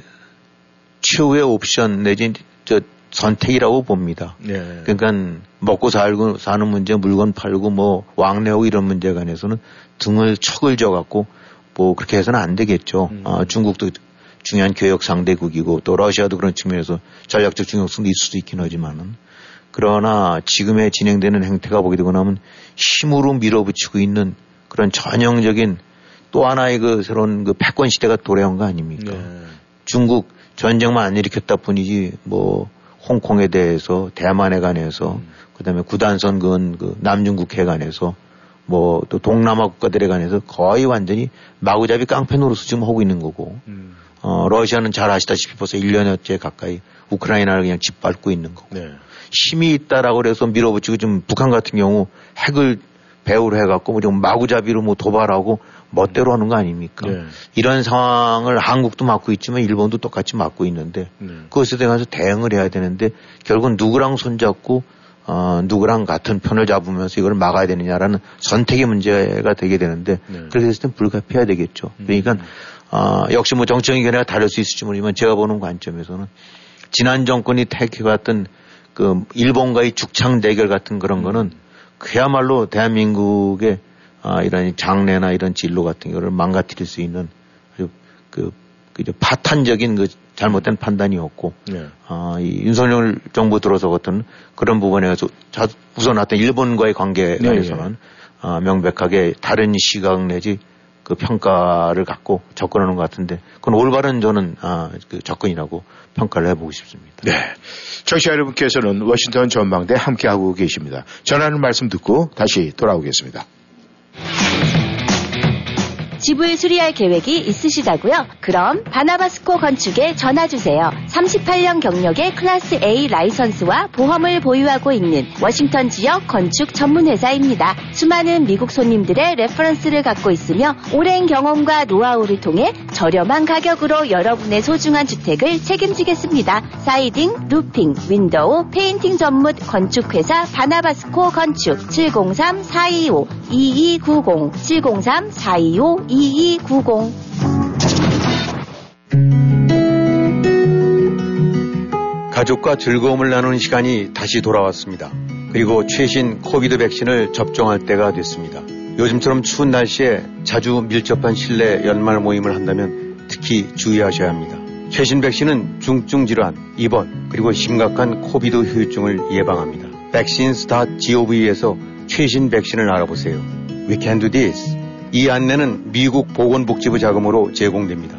B: 최후의 옵션 내지 저 선택이라고 봅니다.
A: 네.
B: 그러니까 먹고 살고 사는 문제, 물건 팔고 뭐 왕래하고 이런 문제 관해서는 등을 척을 져 갖고 뭐 그렇게 해서는 안 되겠죠.
A: 음.
B: 아, 중국도 중요한 교역 상대국이고 또 러시아도 그런 측면에서 전략적 중요성도 있을 수도 있긴 하지만은 그러나 지금의 진행되는 행태가 보게 되고 나면 힘으로 밀어붙이고 있는 그런 전형적인 또 하나의 그 새로운 그 패권 시대가 도래한 거 아닙니까?
A: 네.
B: 중국 전쟁만 안 일으켰다 뿐이지 뭐 홍콩에 대해서 대만에 관해서
A: 음.
B: 그다음에 구단선 그, 그 남중국해 관해서 뭐 또 동남아 국가들에 관해서 거의 완전히 마구잡이 깡패 노릇을 지금 하고 있는 거고
A: 음.
B: 어 러시아는 잘 아시다시피 벌써 1년여째 가까이 우크라이나를 그냥 짓밟고 있는 거고
A: 네.
B: 힘이 있다라고 그래서 밀어붙이고 좀 북한 같은 경우 핵을 배후로 해갖고 뭐 좀 마구잡이로 뭐 도발하고 멋대로 하는 거 아닙니까?
A: 네.
B: 이런 상황을 한국도 맡고 있지만 일본도 똑같이 맡고 있는데
A: 네.
B: 그것에 대해서 대응을 해야 되는데 결국은 누구랑 손잡고 어, 누구랑 같은 편을 잡으면서 이걸 막아야 되느냐라는 선택의 문제가 되게 되는데
A: 네.
B: 그렇게 됐을 땐 불가피해야 되겠죠.
A: 음.
B: 그러니까 어, 역시 뭐 정치적인 견해가 다를 수 있을지 모르지만 제가 보는 관점에서는 지난 정권이 택해왔던 그 일본과의 죽창 대결 같은 그런 거는 그야말로 대한민국의 아, 이런 장래나 이런 진로 같은 거를 망가뜨릴 수 있는 아주 그, 그저 파탄적인 그 잘못된 판단이었고
A: 네.
B: 아, 이 윤석열 정부 들어서 같은 그런 부분에 서 자- 우선 어떤 일본과의 관계에
A: 네,
B: 대해서는 아, 명백하게 다른 시각 내지 그 평가를 갖고 접근하는 것 같은데 그건 올바른 저는 아, 그 접근이라고 평가를 해보고 싶습니다.
A: 네. 청취자 여러분께서는 워싱턴 전망대 함께하고 계십니다. 전하는 말씀 듣고 다시 돌아오겠습니다.
C: 집을 수리할 계획이 있으시다고요? 그럼 바나바스코 건축에 전화 주세요. 38년 경력의 클래스 A 라이선스와 보험을 보유하고 있는 워싱턴 지역 건축 전문 회사입니다. 수많은 미국 손님들의 reference를 갖고 있으며 오랜 경험과 노하우를 통해 저렴한 가격으로 여러분의 소중한 주택을 책임지겠습니다. siding, roofing, window, painting 전문 건축회사 바나바스코 건축 703-425-2290 703-425-2290
B: 가족과 즐거움을 나누는 시간이 다시 돌아왔습니다. 그리고 최신 COVID 백신을 접종할 때가 됐습니다. 요즘처럼 추운 날씨에 자주 밀접한 실내 연말 모임을 한다면 특히 주의하셔야 합니다. 최신 백신은 중증 질환, 입원, 그리고 심각한 코비드 후유증을 예방합니다. vaccines.gov에서 최신 백신을 알아보세요. We can do this. 이 안내는 미국 보건복지부 자금으로 제공됩니다.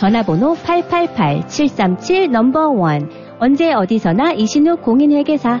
C: 전화번호 888-737 number 1 언제 어디서나 이신욱 공인회계사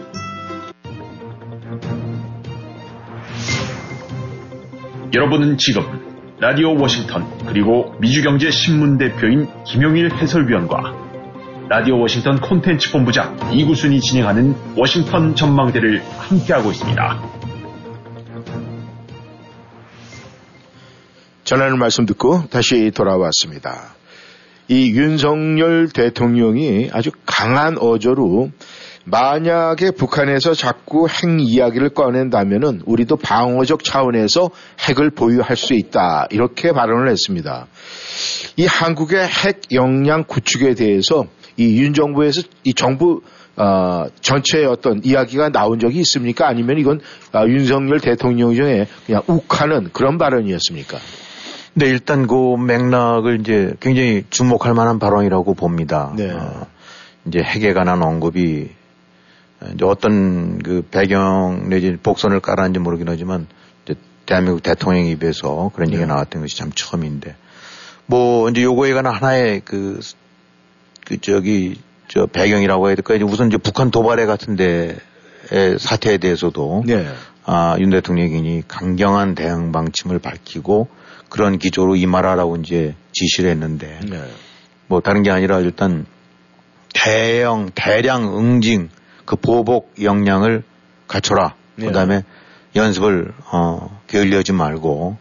D: 여러분은 지금 라디오 워싱턴 그리고 미주경제신문 대표인 김용일 해설위원과 라디오 워싱턴 콘텐츠 본부장 이구순이 진행하는 워싱턴 전망대를 함께하고 있습니다.
A: 전하는 말씀 듣고 다시 돌아왔습니다. 이 윤석열 대통령이 아주 강한 어조로 만약에 북한에서 자꾸 핵 이야기를 꺼낸다면은 우리도 방어적 차원에서 핵을 보유할 수 있다. 이렇게 발언을 했습니다. 이 한국의 핵 역량 구축에 대해서 이 윤 정부에서 이 정부 어, 전체의 어떤 이야기가 나온 적이 있습니까? 아니면 이건 어, 윤석열 대통령 중에 그냥 욱하는 그런 발언이었습니까?
B: 네, 일단 그 맥락을 이제 굉장히 주목할 만한 발언이라고 봅니다.
A: 네.
B: 어, 이제 핵에 관한 언급이 이제 어떤 그 배경 내지 복선을 깔았는지 모르긴 하지만 이제 대한민국 대통령 입에서 그런
A: 네.
B: 얘기가 나왔던 것이 참 처음인데 뭐 이제 요거에 관한 하나의 그, 그 저기 저 배경이라고 해야 될까 이제 우선 이제 북한 도발에 같은데 사태에 대해서도
A: 네.
B: 아, 윤 대통령이 강경한 대응 방침을 밝히고 그런 기조로 임하라라고 이제 지시를 했는데
A: 네.
B: 뭐 다른 게 아니라 일단 대형 대량 응징 그 보복 역량을 갖춰라.
A: 네.
B: 그다음에 연습을 어 게을리하지 말고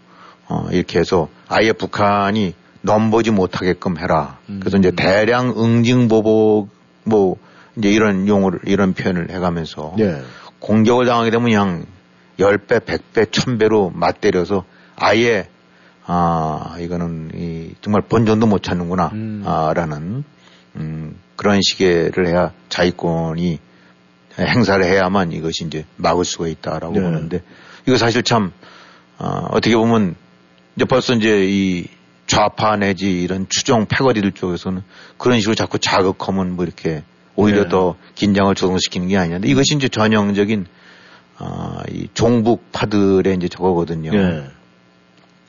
B: 어 이렇게 해서 아예 북한이 넘보지 못하게끔 해라. 그래서
A: 음.
B: 이제 대량 응징 보복 뭐 이제 이런 용어를 이런 표현을 해가면서
A: 네.
B: 공격을 당하게 되면 그냥 10배, 100배, 1000배로 맞때려서 아예 아, 이거는 이 정말 본전도 못 찾는구나.
A: 음.
B: 아, 라는 음, 그런 식의를 해야 자위권이 행사를 해야만 이것이 이제 막을 수가 있다라고
A: 네.
B: 보는데 이거 사실 참 어, 어떻게 보면 이제 벌써 이제 이 좌파 내지 이런 추종 패거리들 쪽에서는 그런 식으로 자꾸 자극하면 뭐 이렇게 오히려
A: 네.
B: 더 긴장을 조성시키는 게 아니냐데 이것이 이제 전형적인 아, 이 종북파들의 이제 저거거든요.
A: 네.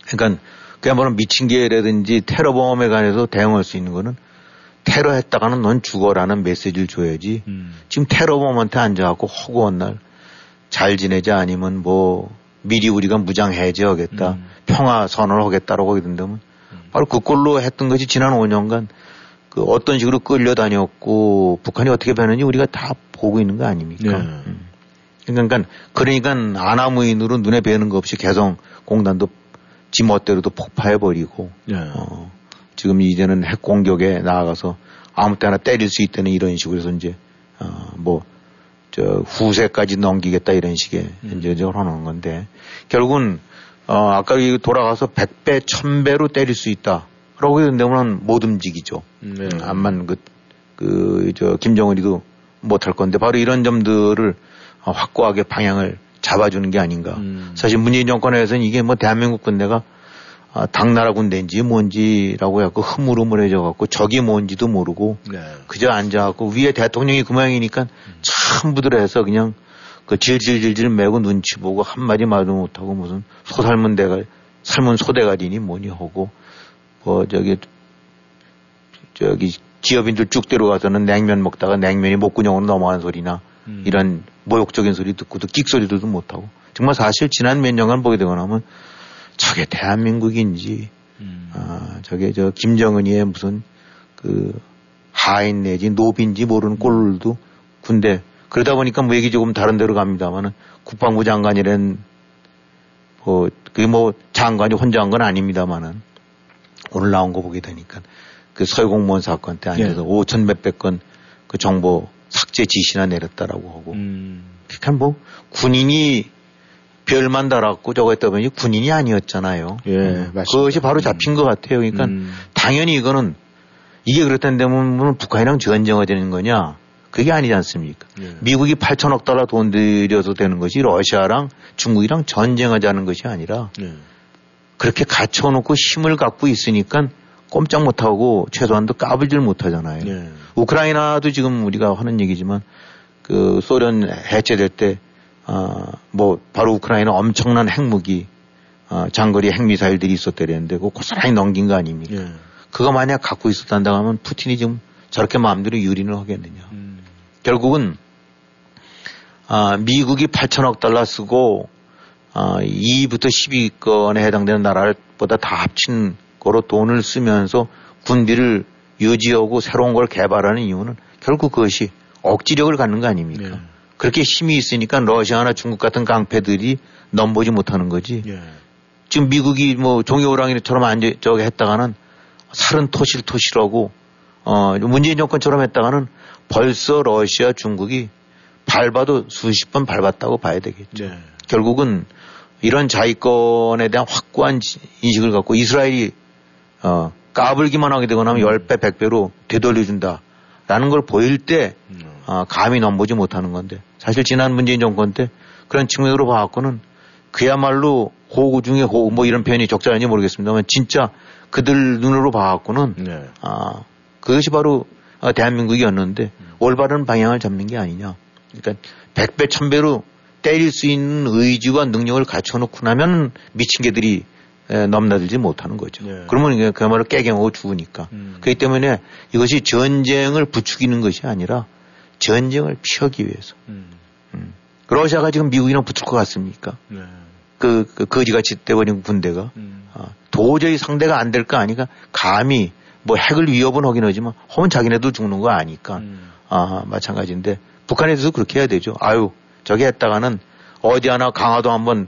B: 그러니까 그야말로 미친 개라든지 테러범에 관해서 대응할 수 있는 거는 테러 했다가는 넌 죽어라는 메시지를 줘야지.
A: 음.
B: 지금 테러범한테 앉아갖고 허구한 날 잘 지내자 아니면 뭐 미리 우리가 무장 해제하겠다.
A: 음.
B: 평화 선언을 하겠다라고 하게 된다면 바로 그꼴로 했던 것이 지난 5년간 그 어떤 식으로 끌려다녔고 북한이 어떻게 변했는지 우리가 다 보고 있는 거 아닙니까?
A: 네.
B: 음. 그러니까 그러니까 아나무인으로 눈에 뵈는 거 없이 개성 공단도 지 멋대로도 폭파해 버리고
A: 네.
B: 어, 지금 이제는 핵 공격에 나아가서 아무 때나 때릴 수 있다는 이런 식으로 해서 이제 어, 뭐 저 후세까지 넘기겠다 이런 식의
A: 음.
B: 이제 저걸 하는 건데 결국은 어 아까 이 돌아가서 100배, 1000배로 때릴 수 있다. 라고 했는데 못 움직이죠.
A: 네.
B: 음, 암만 그, 그, 저, 김정은이도 못 할 건데 바로 이런 점들을 어, 확고하게 방향을 잡아주는 게 아닌가.
A: 음.
B: 사실 문재인 정권에서는 이게 뭐 대한민국 군대가 아, 당나라 군대인지 뭔지라고 해갖고 흐물흐물해져 갖고 적이 뭔지도 모르고
A: 네.
B: 그저 앉아갖고 위에 대통령이 그 모양이니까 참 부드러해서 그냥 그 질질질질 매고 눈치 보고 한마디 말도 못하고 무슨 소 삶은 대가 삶은 소대가리니 뭐니 하고 뭐 저기 저기 기업인들 쭉 데려가서는 냉면 먹다가 냉면이 목구녕으로 넘어가는 소리나
A: 음.
B: 이런 모욕적인 소리 듣고도 끽소리도 못하고 정말 사실 지난 몇 년간 보게 되거나 하면 저게 대한민국인지
A: 음.
B: 아 저게 저 김정은이의 무슨 그 하인 내지 노비인지 모르는 꼴도 군대 그러다 보니까 뭐 얘기 조금 다른 데로 갑니다만은 국방부 장관이란 뭐 그게 뭐 장관이 혼자 한 건 아닙니다만은 오늘 나온 거 보게 되니까 그 서해공무원 사건 때 앉아서
A: 예.
B: 5천 몇백 건 그 정보 삭제 지시나 내렸다라고 하고
A: 음.
B: 그러니까 뭐 군인이 별만 달았고 저거 했다 보니 군인이 아니었잖아요.
A: 예,
B: 음.
A: 맞습니다.
B: 그것이 바로 잡힌 것 같아요. 그러니까
A: 음.
B: 당연히 이거는 이게 그렇다면 북한이랑 전쟁화 되는 거냐? 그게 아니지 않습니까?
A: 예.
B: 미국이 8천억 달러 돈 들여서 되는 것이 러시아랑 중국이랑 전쟁하자는 것이 아니라
A: 예.
B: 그렇게 갖춰놓고 힘을 갖고 있으니까 꼼짝 못하고 최소한도 까불질 못하잖아요.
A: 예.
B: 우크라이나도 지금 우리가 하는 얘기지만 그 소련 해체될 때, 아, 뭐 바로 우크라이나 엄청난 핵무기, 아, 장거리 핵미사일들이 있었대랬는데 그거 고스란히 넘긴 거 아닙니까?
A: 예.
B: 그거 만약 갖고 있었단다 하면 푸틴이 지금 저렇게 마음대로 유린을 하겠느냐.
A: 음.
B: 결국은 아, 미국이 8천억 달러 쓰고 아, 2부터 10위권에 해당되는 나라보다 다 합친 거로 돈을 쓰면서 군비를 유지하고 새로운 걸 개발하는 이유는 결국 그것이 억지력을 갖는 거 아닙니까?
A: 예.
B: 그렇게 힘이 있으니까 러시아나 중국 같은 깡패들이 넘보지 못하는 거지.
A: 예.
B: 지금 미국이 뭐 종이 호랑이처럼 앉아 저기 했다가는 살은 토실토실하고 어 문재인 정권처럼 했다가는 벌써 러시아 중국이 밟아도 수십 번 밟았다고 봐야 되겠죠.
A: 네.
B: 결국은 이런 자위권에 대한 확고한 지- 인식을 갖고 이스라엘이 어 까불기만 하게 되거나 하면 10배, 100배로 되돌려준다라는 걸 보일 때
A: 음.
B: 아, 감히 넘보지 못하는 건데 사실 지난 문재인 정권 때 그런 측면으로 봐갖고는 그야말로 호구 중에 호구 뭐 이런 표현이 적절한지 모르겠습니다만 진짜 그들 눈으로 봐갖고는
A: 네.
B: 아 그것이 바로 아, 대한민국이었는데 올바른 방향을 잡는 게 아니냐 그러니까 백배 천배로 때릴 수 있는 의지와 능력을 갖춰놓고 나면 미친 개들이 에, 넘나들지 못하는 거죠.
A: 네.
B: 그러면 이게 그야말로 깨갱하고 죽으니까.
A: 음.
B: 그렇기 때문에 이것이 전쟁을 부추기는 것이 아니라 전쟁을 피하기 위해서.
A: 음.
B: 러시아가 지금 미국이랑 붙을 것 같습니까?
A: 네.
B: 그, 그 거지같이 떼버린 군대가
A: 음.
B: 아, 도저히 상대가 안 될 거 아니까 감히 뭐 핵을 위협은 하긴 하지만 하면 자기네도 죽는 거 아니까
A: 음.
B: 아 마찬가지인데 북한에 대해서 그렇게 해야 되죠. 아유 저기 했다가는 어디 하나 강화도 한번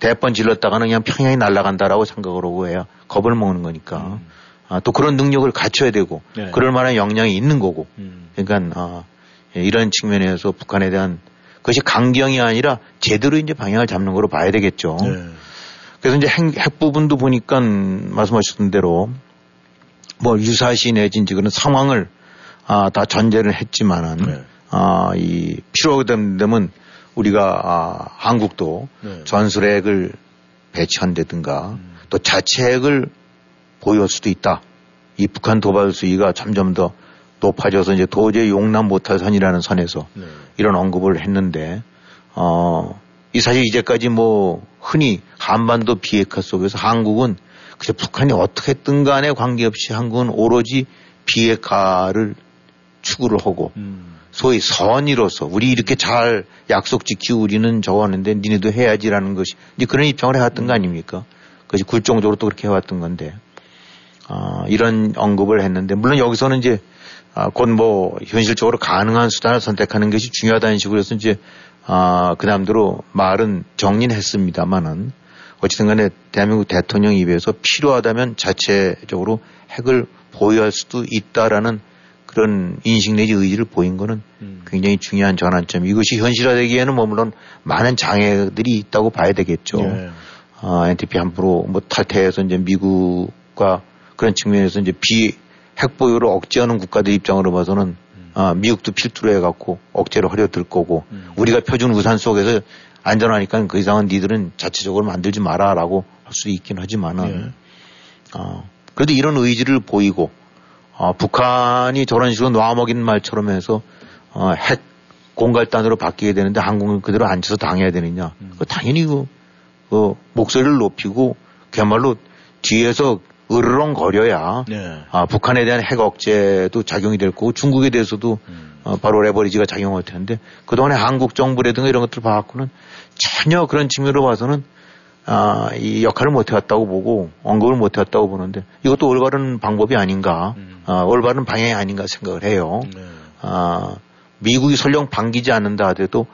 B: 대번 질렀다가는 그냥 평양이 날아간다라고 생각을 하고 해야 겁을 먹는 거니까 아, 또 그런 능력을 갖춰야 되고
A: 네.
B: 그럴 만한 역량이 있는 거고
A: 음.
B: 그러니까 아, 예, 이런 측면에서 북한에 대한 그것이 강경이 아니라 제대로 이제 방향을 잡는 거로 봐야 되겠죠.
A: 네.
B: 그래서 이제 핵, 핵 부분도 보니까 말씀하셨던 대로 뭐 유사시 내지 이제 그런 상황을 아, 다 전제를 했지만은
A: 네.
B: 아, 이 필요되면 우리가 아, 한국도
A: 네.
B: 전술핵을 배치한다든가 또 자체 핵을 보유할 수도 있다. 이 북한 도발 수위가 점점 더 높아져서 이제 도저히 용납 못할 선이라는 선에서
A: 네.
B: 이런 언급을 했는데 어, 이 사실 이제까지 뭐 흔히 한반도 비핵화 속에서 한국은 그저 북한이 어떻게 했든 간에 관계없이 한국은 오로지 비핵화를 추구를 하고
A: 음.
B: 소위 선의로서 우리 이렇게 잘 약속 지키고 우리는 저거 하는데 니네도 해야지라는 것이 이제 그런 입장을 해왔던 거 아닙니까? 그것이 굴종적으로 또 그렇게 해왔던 건데 아, 이런 언급을 했는데 물론 여기서는 이제 아, 곧뭐 현실적으로 가능한 수단을 선택하는 것이 중요하다는 식으로 해서 이제 아, 그 남대로 말은 정리는 했습니다만은 어쨌든 간에 대한민국 대통령 입에서 필요하다면 자체적으로 핵을 보유할 수도 있다라는 그런 인식 내지 의지를 보인 거는
A: 음.
B: 굉장히 중요한 전환점. 이것이 현실화되기에는 뭐 물론 많은 장애들이 있다고 봐야 되겠죠.
A: 예.
B: 아, NTP 함부로 뭐 탈퇴해서 이제 미국과 그런 측면에서 이제 비 핵보유를 억제하는 국가들 입장으로 봐서는 어, 미국도 필두로 해갖고 억제로 하려들 거고 음. 우리가 펴준 우산 속에서 안전하니까 그 이상은 니들은 자체적으로 만들지 마라라고 할수 있긴 하지만은 예. 어, 그래도 이런 의지를 보이고 어, 북한이 저런 식으로 놔먹인 말처럼 해서 어, 핵 공갈단으로 바뀌게 되는데 한국은 그대로 앉혀서 당해야 되느냐. 음. 그 당연히 그, 그 목소리를 높이고 그야말로 뒤에서 으르렁거려야 네. 아, 북한에 대한 핵 억제도 작용이 될 거고 중국에 대해서도 음. 어, 바로 레버리지가 작용할 텐데 그동안에 한국 정부라든가 이런 것들을 봐갖고는 전혀 그런 측면으로 봐서는 아, 이 역할을 못 해왔다고 보고 언급을 못 해왔다고 보는데 이것도 올바른 방법이 아닌가, 음. 아, 올바른 방향이 아닌가 생각을 해요. 네. 아, 미국이 설령 반기지 않는다 하더라도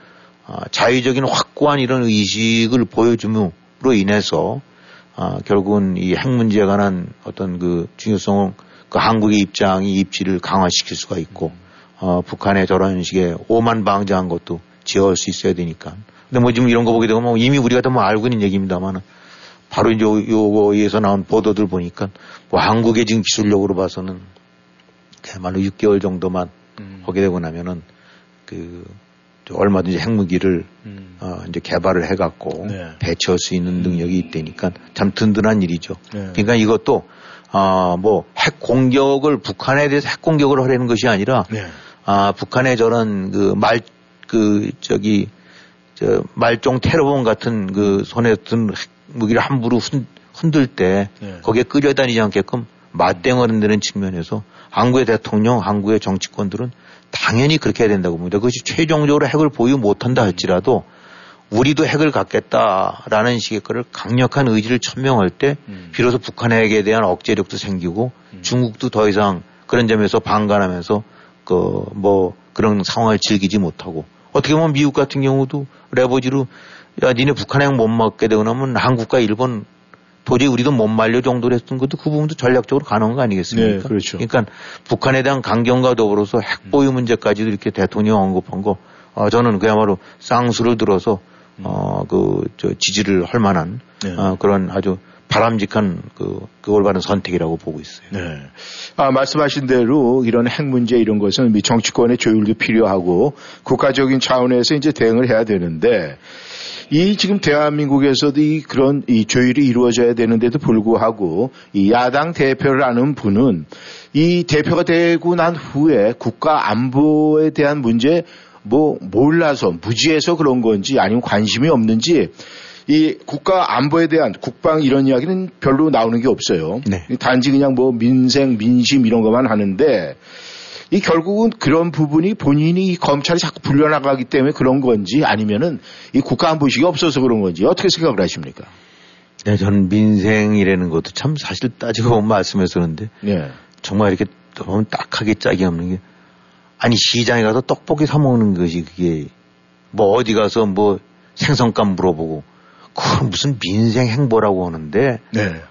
B: 아, 자유적인 확고한 이런 의식을 보여줌으로 인해서 아, 결국은 이 핵 문제에 관한 어떤 그 중요성을 그 한국의 입장이 입지를 강화시킬 수가 있고 어, 북한의 저런 식의 오만 방자한 것도 지어올 수 있어야 되니까. 근데 뭐 지금 이런 거 보게 되면 뭐 이미 우리가 다 뭐 알고 있는 얘기입니다만은 바로 이제 요거에서 나온 보도들 보니까 뭐 한국의 지금 기술력으로 봐서는 그야말로 6개월 정도만 음. 하게 되고 나면은 그 얼마든지 핵무기를 음. 어, 이제 개발을 해갖고 네. 배치할 수 있는 능력이 있다니까 참 든든한 일이죠. 네. 그러니까 이것도 아, 뭐, 핵 공격을, 북한에 대해서 핵 공격을 하려는 것이 아니라, 네. 아, 북한의 저런 그 말, 그, 저기, 저, 말종 테러범 같은 그 손에 든 무기를 함부로 흔, 흔들 때, 네. 거기에 끌려다니지 않게끔 맞대응을 한다는 측면에서 한국의 대통령, 한국의 정치권들은 당연히 그렇게 해야 된다고 봅니다. 그것이 최종적으로 핵을 보유 못한다 할지라도 우리도 핵을 갖겠다라는 식의 거를 강력한 의지를 천명할 때 음. 비로소 북한 핵에 대한 억제력도 생기고 음. 중국도 더 이상 그런 점에서 방관하면서 그 뭐 그런 상황을 즐기지 못하고 어떻게 보면 미국 같은 경우도 레버지로 야 니네 북한 핵 못 먹게 되고 나면 한국과 일본 도저히 우리도 못 말려 정도로 했던 것도 그 부분도 전략적으로 가능한 거 아니겠습니까?
A: 네, 그렇죠.
B: 그러니까 북한에 대한 강경과 더불어서 핵보유 문제까지도 이렇게 대통령 언급한 거, 어, 저는 그야말로 쌍수를 들어서, 어, 그, 저, 지지를 할 만한, 네. 어, 그런 아주 바람직한 그, 그 올바른 선택이라고 보고 있어요.
A: 네. 아, 말씀하신 대로 이런 핵 문제 이런 것은 정치권의 조율도 필요하고 국가적인 차원에서 이제 대응을 해야 되는데 이 지금 대한민국에서도 이 그런 이 조율이 이루어져야 되는데도 불구하고 이 야당 대표를 하는 분은 이 대표가 되고 난 후에 국가 안보에 대한 문제 뭐 몰라서 무지해서 그런 건지 아니면 관심이 없는지 이 국가 안보에 대한 국방 이런 이야기는 별로 나오는 게 없어요. 네. 단지 그냥 뭐 민생 민심 이런 것만 하는데 이 결국은 그런 부분이 본인이 검찰이 자꾸 불려나가기 때문에 그런 건지 아니면은 이 국가 안보식이 없어서 그런 건지 어떻게 생각을 하십니까?
B: 네, 저는 민생이라는 것도 참 사실 따지고 <laughs> 보면 그런데 네. 정말 이렇게 너무 딱하게 짝이 없는 게 아니 시장에 가서 떡볶이 사 먹는 것이 그게 뭐 어디 가서 뭐 생선값 물어보고 그건 무슨 민생 행보라고 하는데 네.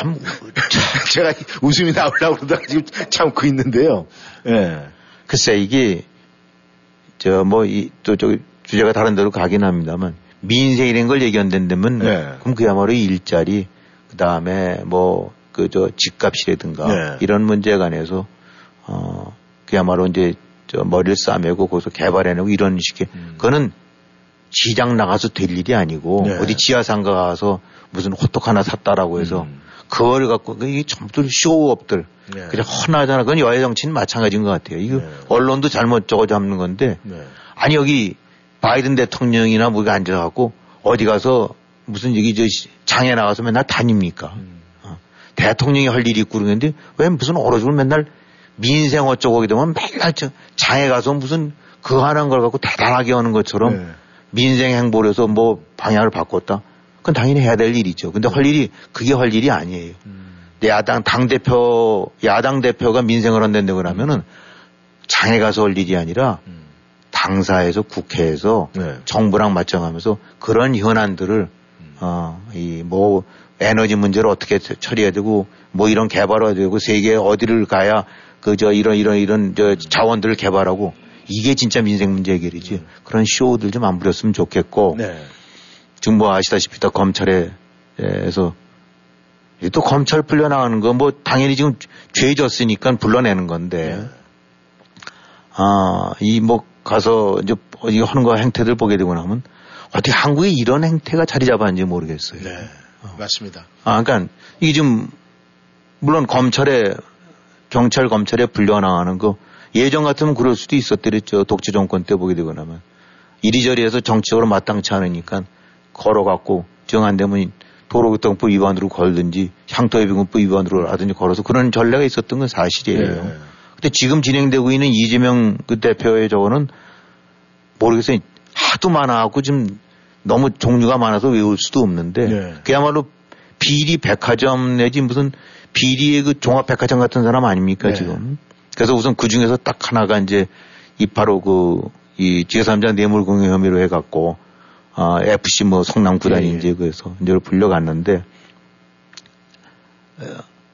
B: 참,
A: 제가 웃음이 나오려고 그러다가 지금 참고 있는데요. 예.
B: 글쎄, 이게, 저, 뭐, 이, 또, 저, 주제가 다른 데로 가긴 합니다만, 민생 이런 걸 얘기한다면, 네. 그럼 그야말로 일자리, 그 다음에 뭐, 그, 저, 집값이라든가, 네. 이런 문제에 관해서, 어, 그야말로 이제, 저, 머리를 싸매고 거기서 개발해내고 이런 식의, 음. 그거는 시장 나가서 될 일이 아니고, 네. 어디 지하상가 가서 무슨 호떡 하나 샀다라고 해서, 음. 그거를 갖고 이게 전부 쇼업들 네. 그냥 헌하잖아. 그건 여야 정치는 마찬가지인 것 같아요. 이거 네. 언론도 잘못 적어 잡는 건데 네. 아니 여기 바이든 대통령이나 뭐가 앉아갖고 어디 가서 무슨 여기 저 장에 나가서 맨날 다닙니까? 음. 어. 대통령이 할 일이 있고 그러는데 왜 무슨 얼어죽을 맨날 민생 어쩌고 하게 되면 맨날 저 장에 가서 무슨 그거 하는 걸 갖고 대단하게 하는 것처럼 네. 민생 행보를 해서 뭐 방향을 바꿨다. 그건 당연히 해야 될 일이죠. 근데 할 일이 그게 할 일이 아니에요. 음. 야당 당 대표 야당 대표가 민생을 한다고 그러면은 장에 가서 할 일이 아니라 음. 당사에서 국회에서 네. 정부랑 맞춰가면서 그런 현안들을 음. 어이 뭐 에너지 문제를 어떻게 처리해야 되고 뭐 이런 개발해야 되고 세계 어디를 가야 그 저 이런 이런 이런 저 자원들을 개발하고 이게 진짜 민생 문제 해결이지 음. 그런 쇼들 좀 안 부렸으면 좋겠고 네. 지금 뭐 아시다시피 또 검찰에서 또 검찰 풀려나가는 거 뭐 당연히 지금 죄 졌으니까 불러내는 건데 네. 아, 이 뭐 가서 이제 이 하는 거 행태들 보게 되고 나면 어떻게 한국에 이런 행태가 자리 잡았는지 모르겠어요.
A: 네. 맞습니다.
B: 아, 그러니까 이게 좀 물론 검찰에 경찰 검찰에 불려나가는 거 예전 같으면 그럴 수도 있었더랬죠. 독재 정권 때 보게 되고 나면 이리저리 해서 정치적으로 마땅치 않으니까 걸어갖고 정안 되면 도로교통법 위반으로 걸든지 향토해비군법 위반으로 하든지 걸어서 그런 전례가 있었던 건 사실이에요.
A: 네.
B: 근데 지금 진행되고 있는 이재명 그 대표의 저거는 모르겠어요. 하도 많아갖고 지금 너무 종류가 많아서 외울 수도 없는데
A: 네.
B: 그야말로 비리 백화점 내지 무슨 비리의 그 종합 백화점 같은 사람 아닙니까
A: 네.
B: 지금. 그래서 우선 그 중에서 딱 하나가 이제 이 바로 그 이 제3자 뇌물 공여 혐의로 해갖고 아 FC 뭐 성남 구단이
A: 예, 예.
B: 그래서 이제 불려갔는데 어,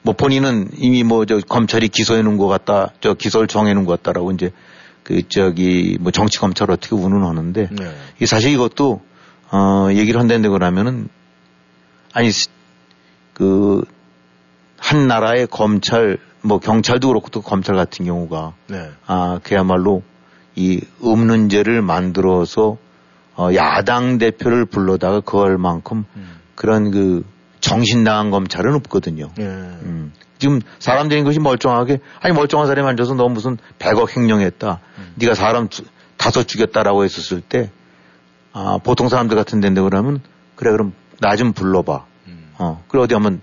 B: 뭐 본인은 이미 뭐 저 검찰이 기소해 놓은 것 같다, 저 기소를 정해 놓은 것 같다라고 이제 그 저기 뭐 정치 검찰 어떻게 운운하는데
A: 네.
B: 이 사실 이것도 어 얘기를 한다는데 그러면은 아니 그 한 나라의 검찰 뭐 경찰도 그렇고 또 검찰 같은 경우가
A: 네.
B: 아 그야말로 이 없는 죄를 만들어서 어 야당 대표를 불러다가 그할 만큼 그런 그 정신 나간 검찰은 없거든요.
A: 네.
B: 음. 지금 사람 되는 것이 멀쩡하게 아니 멀쩡한 사람이 앉아서 너 무슨 100억 횡령했다. 네가 사람 두- 다섯 죽였다라고 했었을 때 아, 보통 사람들 같은 데인데 그러면 그래 그럼 나 좀 불러봐. 어 그래 어디 한번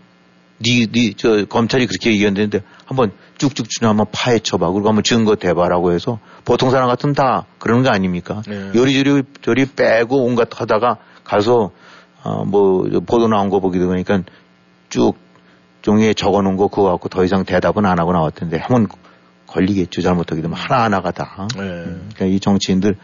B: 네네저 검찰이 그렇게 얘기했는데 한번 쭉쭉 주냐 한번 파헤쳐봐. 그리고 한번 증거 대봐라고 해서 보통 사람 같은 다 그러는 거 아닙니까?
A: 네.
B: 요리조리 저리 빼고 온갖 하다가 가서 어 뭐 보도 나온 거 보기도 그러니까 쭉 종이에 적어 놓은 거 그거 갖고 더 이상 대답은 안 하고 나왔던데 하면 걸리겠죠. 잘못하게 되면 하나하나가 다.
A: 네.
B: 그러니까 이 정치인들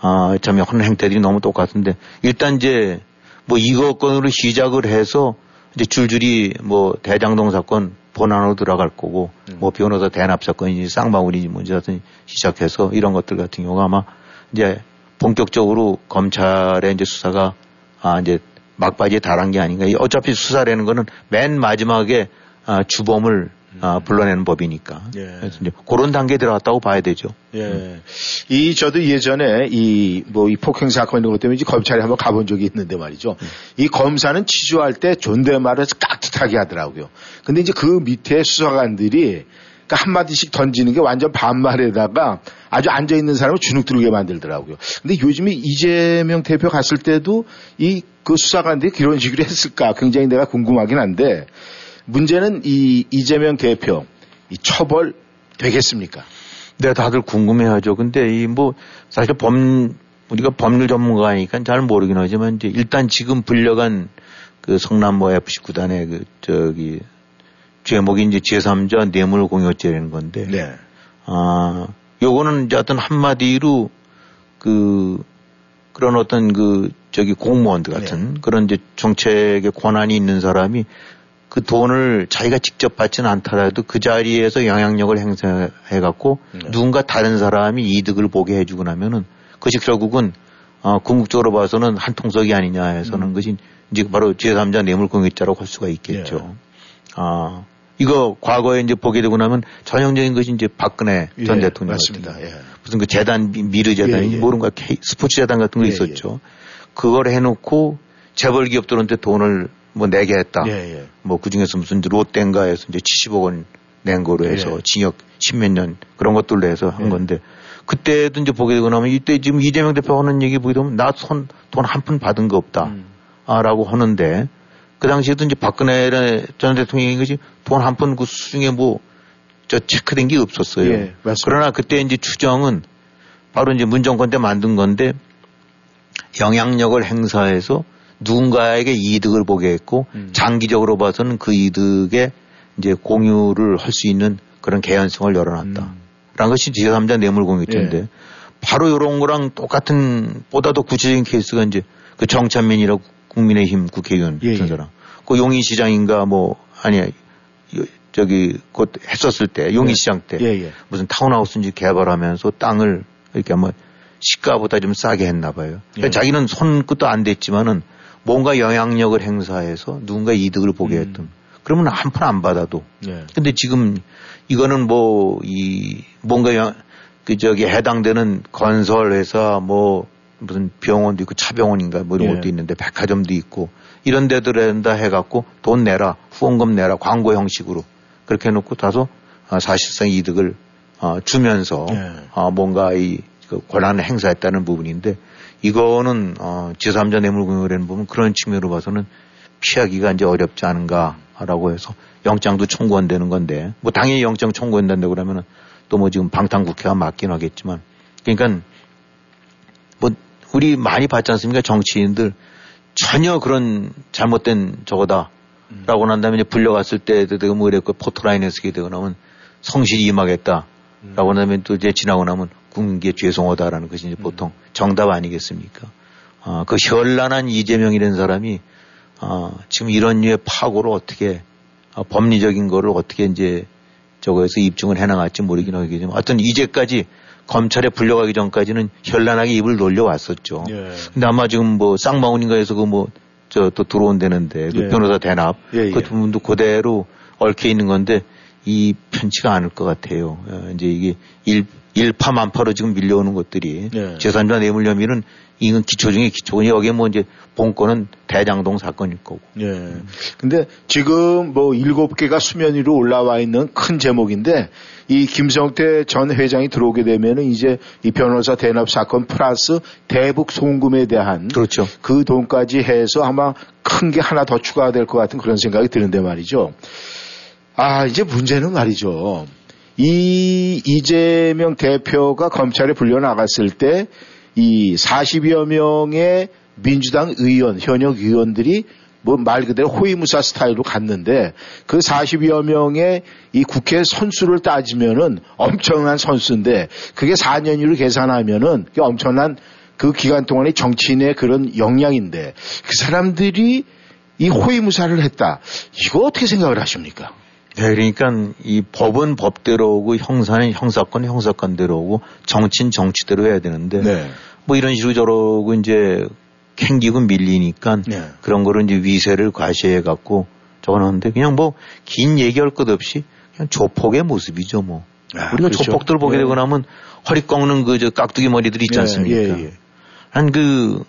B: 아, 참 하는 행태들이 너무 똑같은데 일단 이제 뭐 이거 건으로 시작을 해서 이제 줄줄이 뭐 대장동 사건 본안으로 들어갈 거고 뭐 변호사 대납 사건이지 쌍방울이지 하여튼 시작해서 이런 것들 같은 경우가 아마 이제 본격적으로 검찰의 이제 수사가 아 이제 막바지에 달한 게 아닌가. 이 어차피 수사라는 거는 맨 마지막에 아, 주범을 아, 불러내는 법이니까.
A: 예.
B: 그래서 이제 그런 단계에 들어갔다고 봐야 되죠.
A: 예. 이, 저도 예전에 이, 뭐, 이 폭행 사건 이런 것 때문에 이제 검찰에 한번 가본 적이 있는데 말이죠. 이 검사는 취조할 때 존댓말을 깍 듯하게 하더라고요. 근데 이제 그 밑에 수사관들이 그러니까 한마디씩 던지는 게 완전 반말에다가 아주 앉아있는 사람을 주눅 들게 만들더라고요. 근데 요즘에 이재명 대표 갔을 때도 이 그 수사관들이 그런 식으로 했을까 굉장히 내가 궁금하긴 한데 문제는 이 이재명 대표 이 처벌 되겠습니까?
B: 네, 다들 궁금해하죠. 근데 이 뭐 사실 범 우리가 법률 전문가니까 잘 모르긴 하지만 이제 일단 지금 불려간 그 성남모 FC 구단의 그 저기 제목이 이제 제3자 뇌물 공여죄라는 건데.
A: 네.
B: 아, 요거는 이제 어떤 한마디로 그 그런 어떤 그 저기 공무원들 같은 그런 이제 정책에 권한이 있는 사람이 그 돈을 자기가 직접 받지는 않더라도 그 자리에서 영향력을 행사해 갖고 누군가 다른 사람이 이득을 보게 해주고 나면은 그것이 결국은 어, 궁극적으로 봐서는 한 통속이 아니냐 해서는 그것이 이제 바로 제3자 뇌물공여죄라고 할 수가 있겠죠. 아, 이거 과거에 이제 보게 되고 나면 전형적인 것이 이제 박근혜 전
A: 예,
B: 대통령
A: 맞습니다.
B: 같은
A: 예.
B: 무슨 그 재단 미- 미르 재단인지
A: 예, 예.
B: 모른가 스포츠 재단 같은 거
A: 예,
B: 있었죠. 그걸 해놓고 재벌 기업들한테 돈을 뭐 내게 했다.
A: 예, 예.
B: 뭐 그중에서 무슨 롯데인가에서 이제 70억 원 낸 거로 해서
A: 예.
B: 징역 10몇 년 그런 것들로 해서 한
A: 예.
B: 건데 그때도 이제 보게 되고 나면 이때 지금 이재명 대표 하는 얘기 보게 되면 나 손 돈 한 푼 받은 거 없다.
A: 음.
B: 아, 라고 하는데 그 당시에도 이제 박근혜 전 대통령이 것이 돈한 푼 그 수중에 뭐 저 체크된 게 없었어요.
A: 예, 맞습니다.
B: 그러나 그때 이제 추정은 바로 이제 문정권 때 만든 건데 영향력을 행사해서 누군가에게 이득을 보게 했고
A: 음.
B: 장기적으로 봐서는 그 이득에 이제 공유를 할 수 있는 그런 개연성을 열어놨다.
A: 음.
B: 라는 것이 제3자 뇌물공유죄인데
A: 예.
B: 바로 이런 거랑 똑같은 보다 더 구체적인 케이스가 이제 그 정찬민이라고 국민의힘 국회의원
A: 예, 예.
B: 사람. 그 용인시장인가 뭐 아니 저기 곧 했었을 때 용인시장 때
A: 예, 예.
B: 무슨 타운하우스인지 개발하면서 땅을 이렇게 아마 시가보다 좀 싸게 했나 봐요. 그러니까
A: 예.
B: 자기는 손끝도 안 댔지만은 뭔가 영향력을 행사해서 누군가 이득을 보게
A: 음.
B: 했던. 그러면 한 푼 안 받아도.
A: 예.
B: 근데 지금 이거는 뭐 이 뭔가 영- 그 저기 해당되는 건설 회사 뭐 무슨 병원도 있고 차병원인가 뭐 이런
A: 예.
B: 것도 있는데 백화점도 있고 이런 데들에다 해갖고 돈 내라 후원금 내라 광고 형식으로 그렇게 해놓고 다소 아, 사실상 이득을 아, 주면서
A: 예.
B: 아, 뭔가 이그 권한을 행사했다는 부분인데 이거는 어, 제3자 뇌물공여라는 부분 그런 측면으로 봐서는 피하기가 이제 어렵지 않은가라고 해서 영장도 청구한다는 건데 뭐 당연히 영장 청구한다고 그러면은 또 뭐 지금 방탄 국회가 맞긴 하겠지만 그러니까 뭐 우리 많이 봤지 않습니까? 정치인들. 전혀 그런 잘못된 저거다 라고 난 다음에 이제 불려갔을 때도 뭐 이랬고 포토라인에 쓰게 되고 나면 성실히 임하겠다 라고 나면 또 이제 지나고 나면 국민께 죄송하다라는 것이 이제 보통 정답 아니겠습니까? 아, 그 현란한 이재명이라는 사람이 아, 지금 이런 류의 파고를 어떻게 아, 법리적인 거를 어떻게 이제 저거에서 입증을 해나갈지 모르긴 하겠지만 하여튼 이제까지 검찰에 불려가기 전까지는 현란하게 입을 놀려왔었죠.
A: 예.
B: 근데 아마 지금 뭐 쌍방울인가에서 그 뭐 저 또 들어온다는데 그
A: 예.
B: 변호사 대납
A: 예, 예.
B: 그 부분도 그대로 얽혀 있는 건데 이 편치가 않을 것 같아요. 어, 이제 이게 일, 일파만파로 지금 밀려오는 것들이
A: 예.
B: 재산자 뇌물 혐의는 이건 기초 중에 기초고 여기에 뭐 이제 본건은 대장동 사건일 거고.
A: 예. 근데 지금 뭐 일곱 개가 수면 위로 올라와 있는 큰 제목인데 이 김성태 전 회장이 들어오게 되면은 이제 이 변호사 대납 사건 플러스 대북 송금에 대한
B: 그렇죠.
A: 그 돈까지 해서 아마 큰 게 하나 더 추가가 될것 같은 그런 생각이 드는데 말이죠. 아, 이제 문제는 말이죠. 이 이재명 대표가 검찰에 불려나갔을 때 이 40여 명의 민주당 의원, 현역 의원들이 뭐 말 그대로 호위무사 스타일로 갔는데 그 40여 명의 이 국회 선수를 따지면은 엄청난 선수인데 그게 4년으로 계산하면은 엄청난 그 기간 동안의 정치인의 그런 역량인데 그 사람들이 이 호위무사를 했다. 이거 어떻게 생각을 하십니까?
B: 네, 그러니까 이 법은 법대로 오고 형사는 형사건 형사건대로 오고 정치는 정치대로 해야 되는데
A: 네.
B: 뭐 이런 식으로 저러고 이제 캥기고 밀리니까
A: 네.
B: 그런 거를 이제 위세를 과시해 갖고 적어놓는데 그냥 뭐 긴 얘기할 것 없이 그냥 조폭의 모습이죠 뭐.
A: 아,
B: 우리가
A: 그렇죠.
B: 조폭들 보게
A: 예.
B: 되고 나면 허리 꺾는 그 저 깍두기 머리들 있지
A: 예,
B: 않습니까?
A: 예, 예.
B: 한그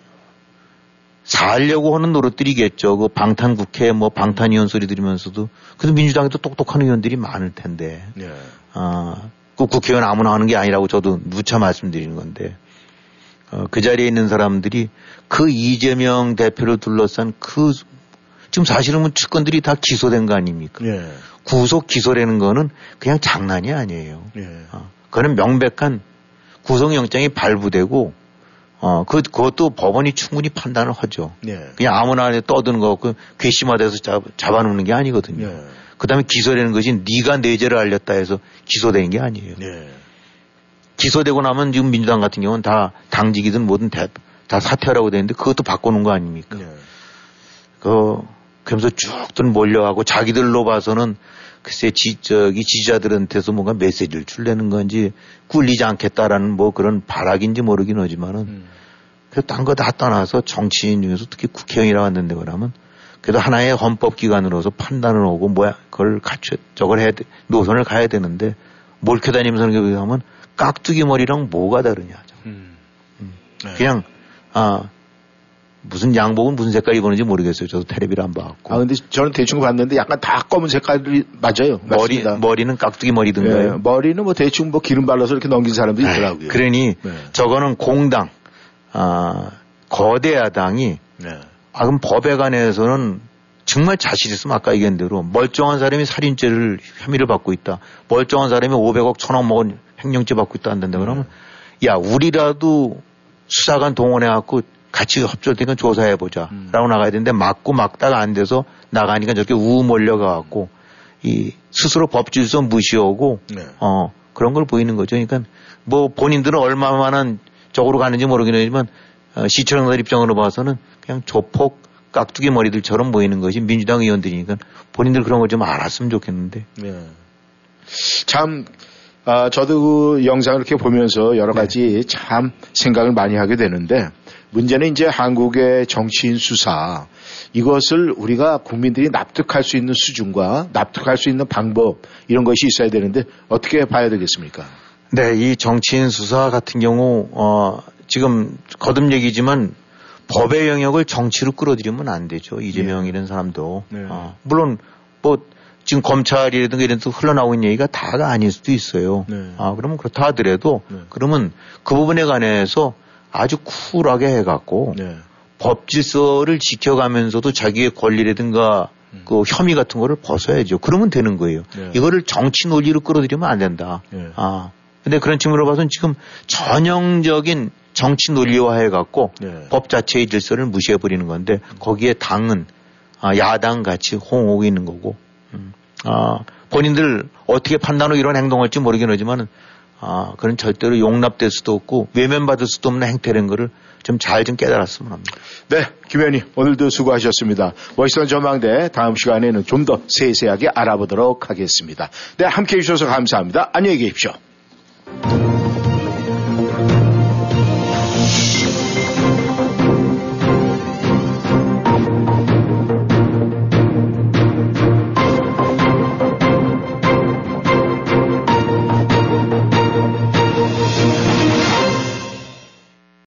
B: 살려고 하는 노릇들이겠죠. 그 방탄 국회 뭐 방탄 의원 소리 들으면서도 그래도 민주당에도 똑똑한 의원들이 많을 텐데.
A: 예.
B: 아, 그 국회의원 아무나 하는 게 아니라고 저도 누차 말씀드리는 건데, 어, 그 자리에 있는 사람들이 그 이재명 대표를 둘러싼 그, 지금 사실은 뭐 측근들이 다 기소된 거 아닙니까?
A: 예.
B: 구속 기소라는 거는 그냥 장난이 아니에요.
A: 예.
B: 어, 그거는 명백한 구속영장이 발부되고, 어, 그, 그것도 법원이 충분히 판단을 하죠.
A: 예.
B: 그냥 아무나 떠드는 거 없고 잡, 잡아놓는 게 아니거든요.
A: 예.
B: 그 다음에 기소되는 것이 네가 내 죄를 알렸다 해서 기소되는 게 아니에요.
A: 예.
B: 기소되고 나면 지금 민주당 같은 경우는 다 당직이든 뭐든 다, 다 사퇴하라고 되는데 그것도 바꾸는 거 아닙니까?
A: 예.
B: 그, 그러면서 쭉들 몰려가고 자기들로 봐서는 글쎄 지, 저기 지지자들한테서 뭔가 메시지를 줄려는 건지 꿀리지 않겠다라는 뭐 그런 발악인지 모르긴 하지만은
A: 음.
B: 그딴거 다 떠나서 정치인 중에서 특히 국회의원이라고 하는데 그러면 그래도 하나의 헌법기관으로서 판단을 오고 뭐야 그걸 갖춰 저걸 해야 돼 노선을 가야 되는데 몰켜 다니면서 하는 게 뭐냐면 깍두기 머리랑 뭐가 다르냐
A: 음. 네.
B: 그냥 아 무슨 양복은 무슨 색깔 입었는지 모르겠어요 저도 텔레비를 안 봐갖고
A: 아 근데 저는 대충 봤는데 약간 다 검은 색깔이 맞아요.
B: 머리
A: 맞습니다.
B: 머리는 깍두기
A: 예,
B: 머리든가요
A: 머리는 뭐 대충 뭐 기름 발라서 이렇게 넘긴 사람도 있더라고요.
B: 그러니
A: 네.
B: 저거는 공당 아 거대 야당이
A: 네.
B: 아, 그럼 법에 관해서는 정말 자신 있으면 아까 얘기한 대로 멀쩡한 사람이 살인죄를 혐의를 받고 있다. 멀쩡한 사람이 500억, 1000억 먹은 횡령죄 받고 있다 한다는데 그러면 야, 우리라도 수사관 동원해 갖고 같이 협조되니까 조사해 보자.
A: 음.
B: 라고 나가야 되는데 막고 막다가 안 돼서 나가니까 저렇게 우 몰려가갖고 이 스스로 법질서 무시하고
A: 네.
B: 어, 그런 걸 보이는 거죠. 그러니까 뭐 본인들은 얼마만한 적으로 가는지 모르긴 하지만 어, 시청자들 입장으로 봐서는 그냥 조폭 깍두기 머리들처럼 보이는 것이 민주당 의원들이니까 본인들 그런 걸 좀 알았으면 좋겠는데.
A: 네. 참, 아, 저도 그 영상을 이렇게 보면서 여러
B: 네.
A: 가지 참 생각을 많이 하게 되는데 문제는 이제 한국의 정치인 수사 이것을 우리가 국민들이 납득할 수 있는 수준과 납득할 수 있는 방법 이런 것이 있어야 되는데 어떻게 봐야 되겠습니까?
B: 네, 이 정치인 수사 같은 경우 어 지금 거듭 얘기지만 법의 영역을 정치로 끌어들이면 안 되죠. 이재명 이런 사람도.
A: 네.
B: 어, 물론 뭐 지금 검찰이라든가 이런 데서 흘러나오고 있는 얘기가 다가 아닐 수도 있어요.
A: 네.
B: 아, 그러면 그렇다 하더라도
A: 네.
B: 그러면 그 부분에 관해서 아주 쿨하게 해갖고
A: 네.
B: 법 질서를 지켜가면서도 자기의 권리라든가 그 혐의 같은 거를 벗어야죠. 그러면 되는 거예요.
A: 네.
B: 이거를 정치 논리로 끌어들이면 안 된다.
A: 네.
B: 아. 근데 그런 측면으로 봐서는 지금 전형적인 정치 논리화 해 갖고
A: 네.
B: 법 자체의 질서를 무시해 버리는 건데 거기에 당은 아, 야당 같이 호응하고 있는 거고 음. 아, 본인들 어떻게 판단하고 이런 행동할지 모르긴 하지만은 아, 그런 절대로 용납될 수도 없고 외면받을 수도 없는 행태라는 거를 좀 잘 좀 깨달았으면 합니다.
A: 네, 김 의원님 오늘도 수고하셨습니다. 워싱턴 전망대 다음 시간에는 좀 더 세세하게 알아보도록 하겠습니다. 네, 함께해 주셔서 감사합니다. 안녕히 계십시오.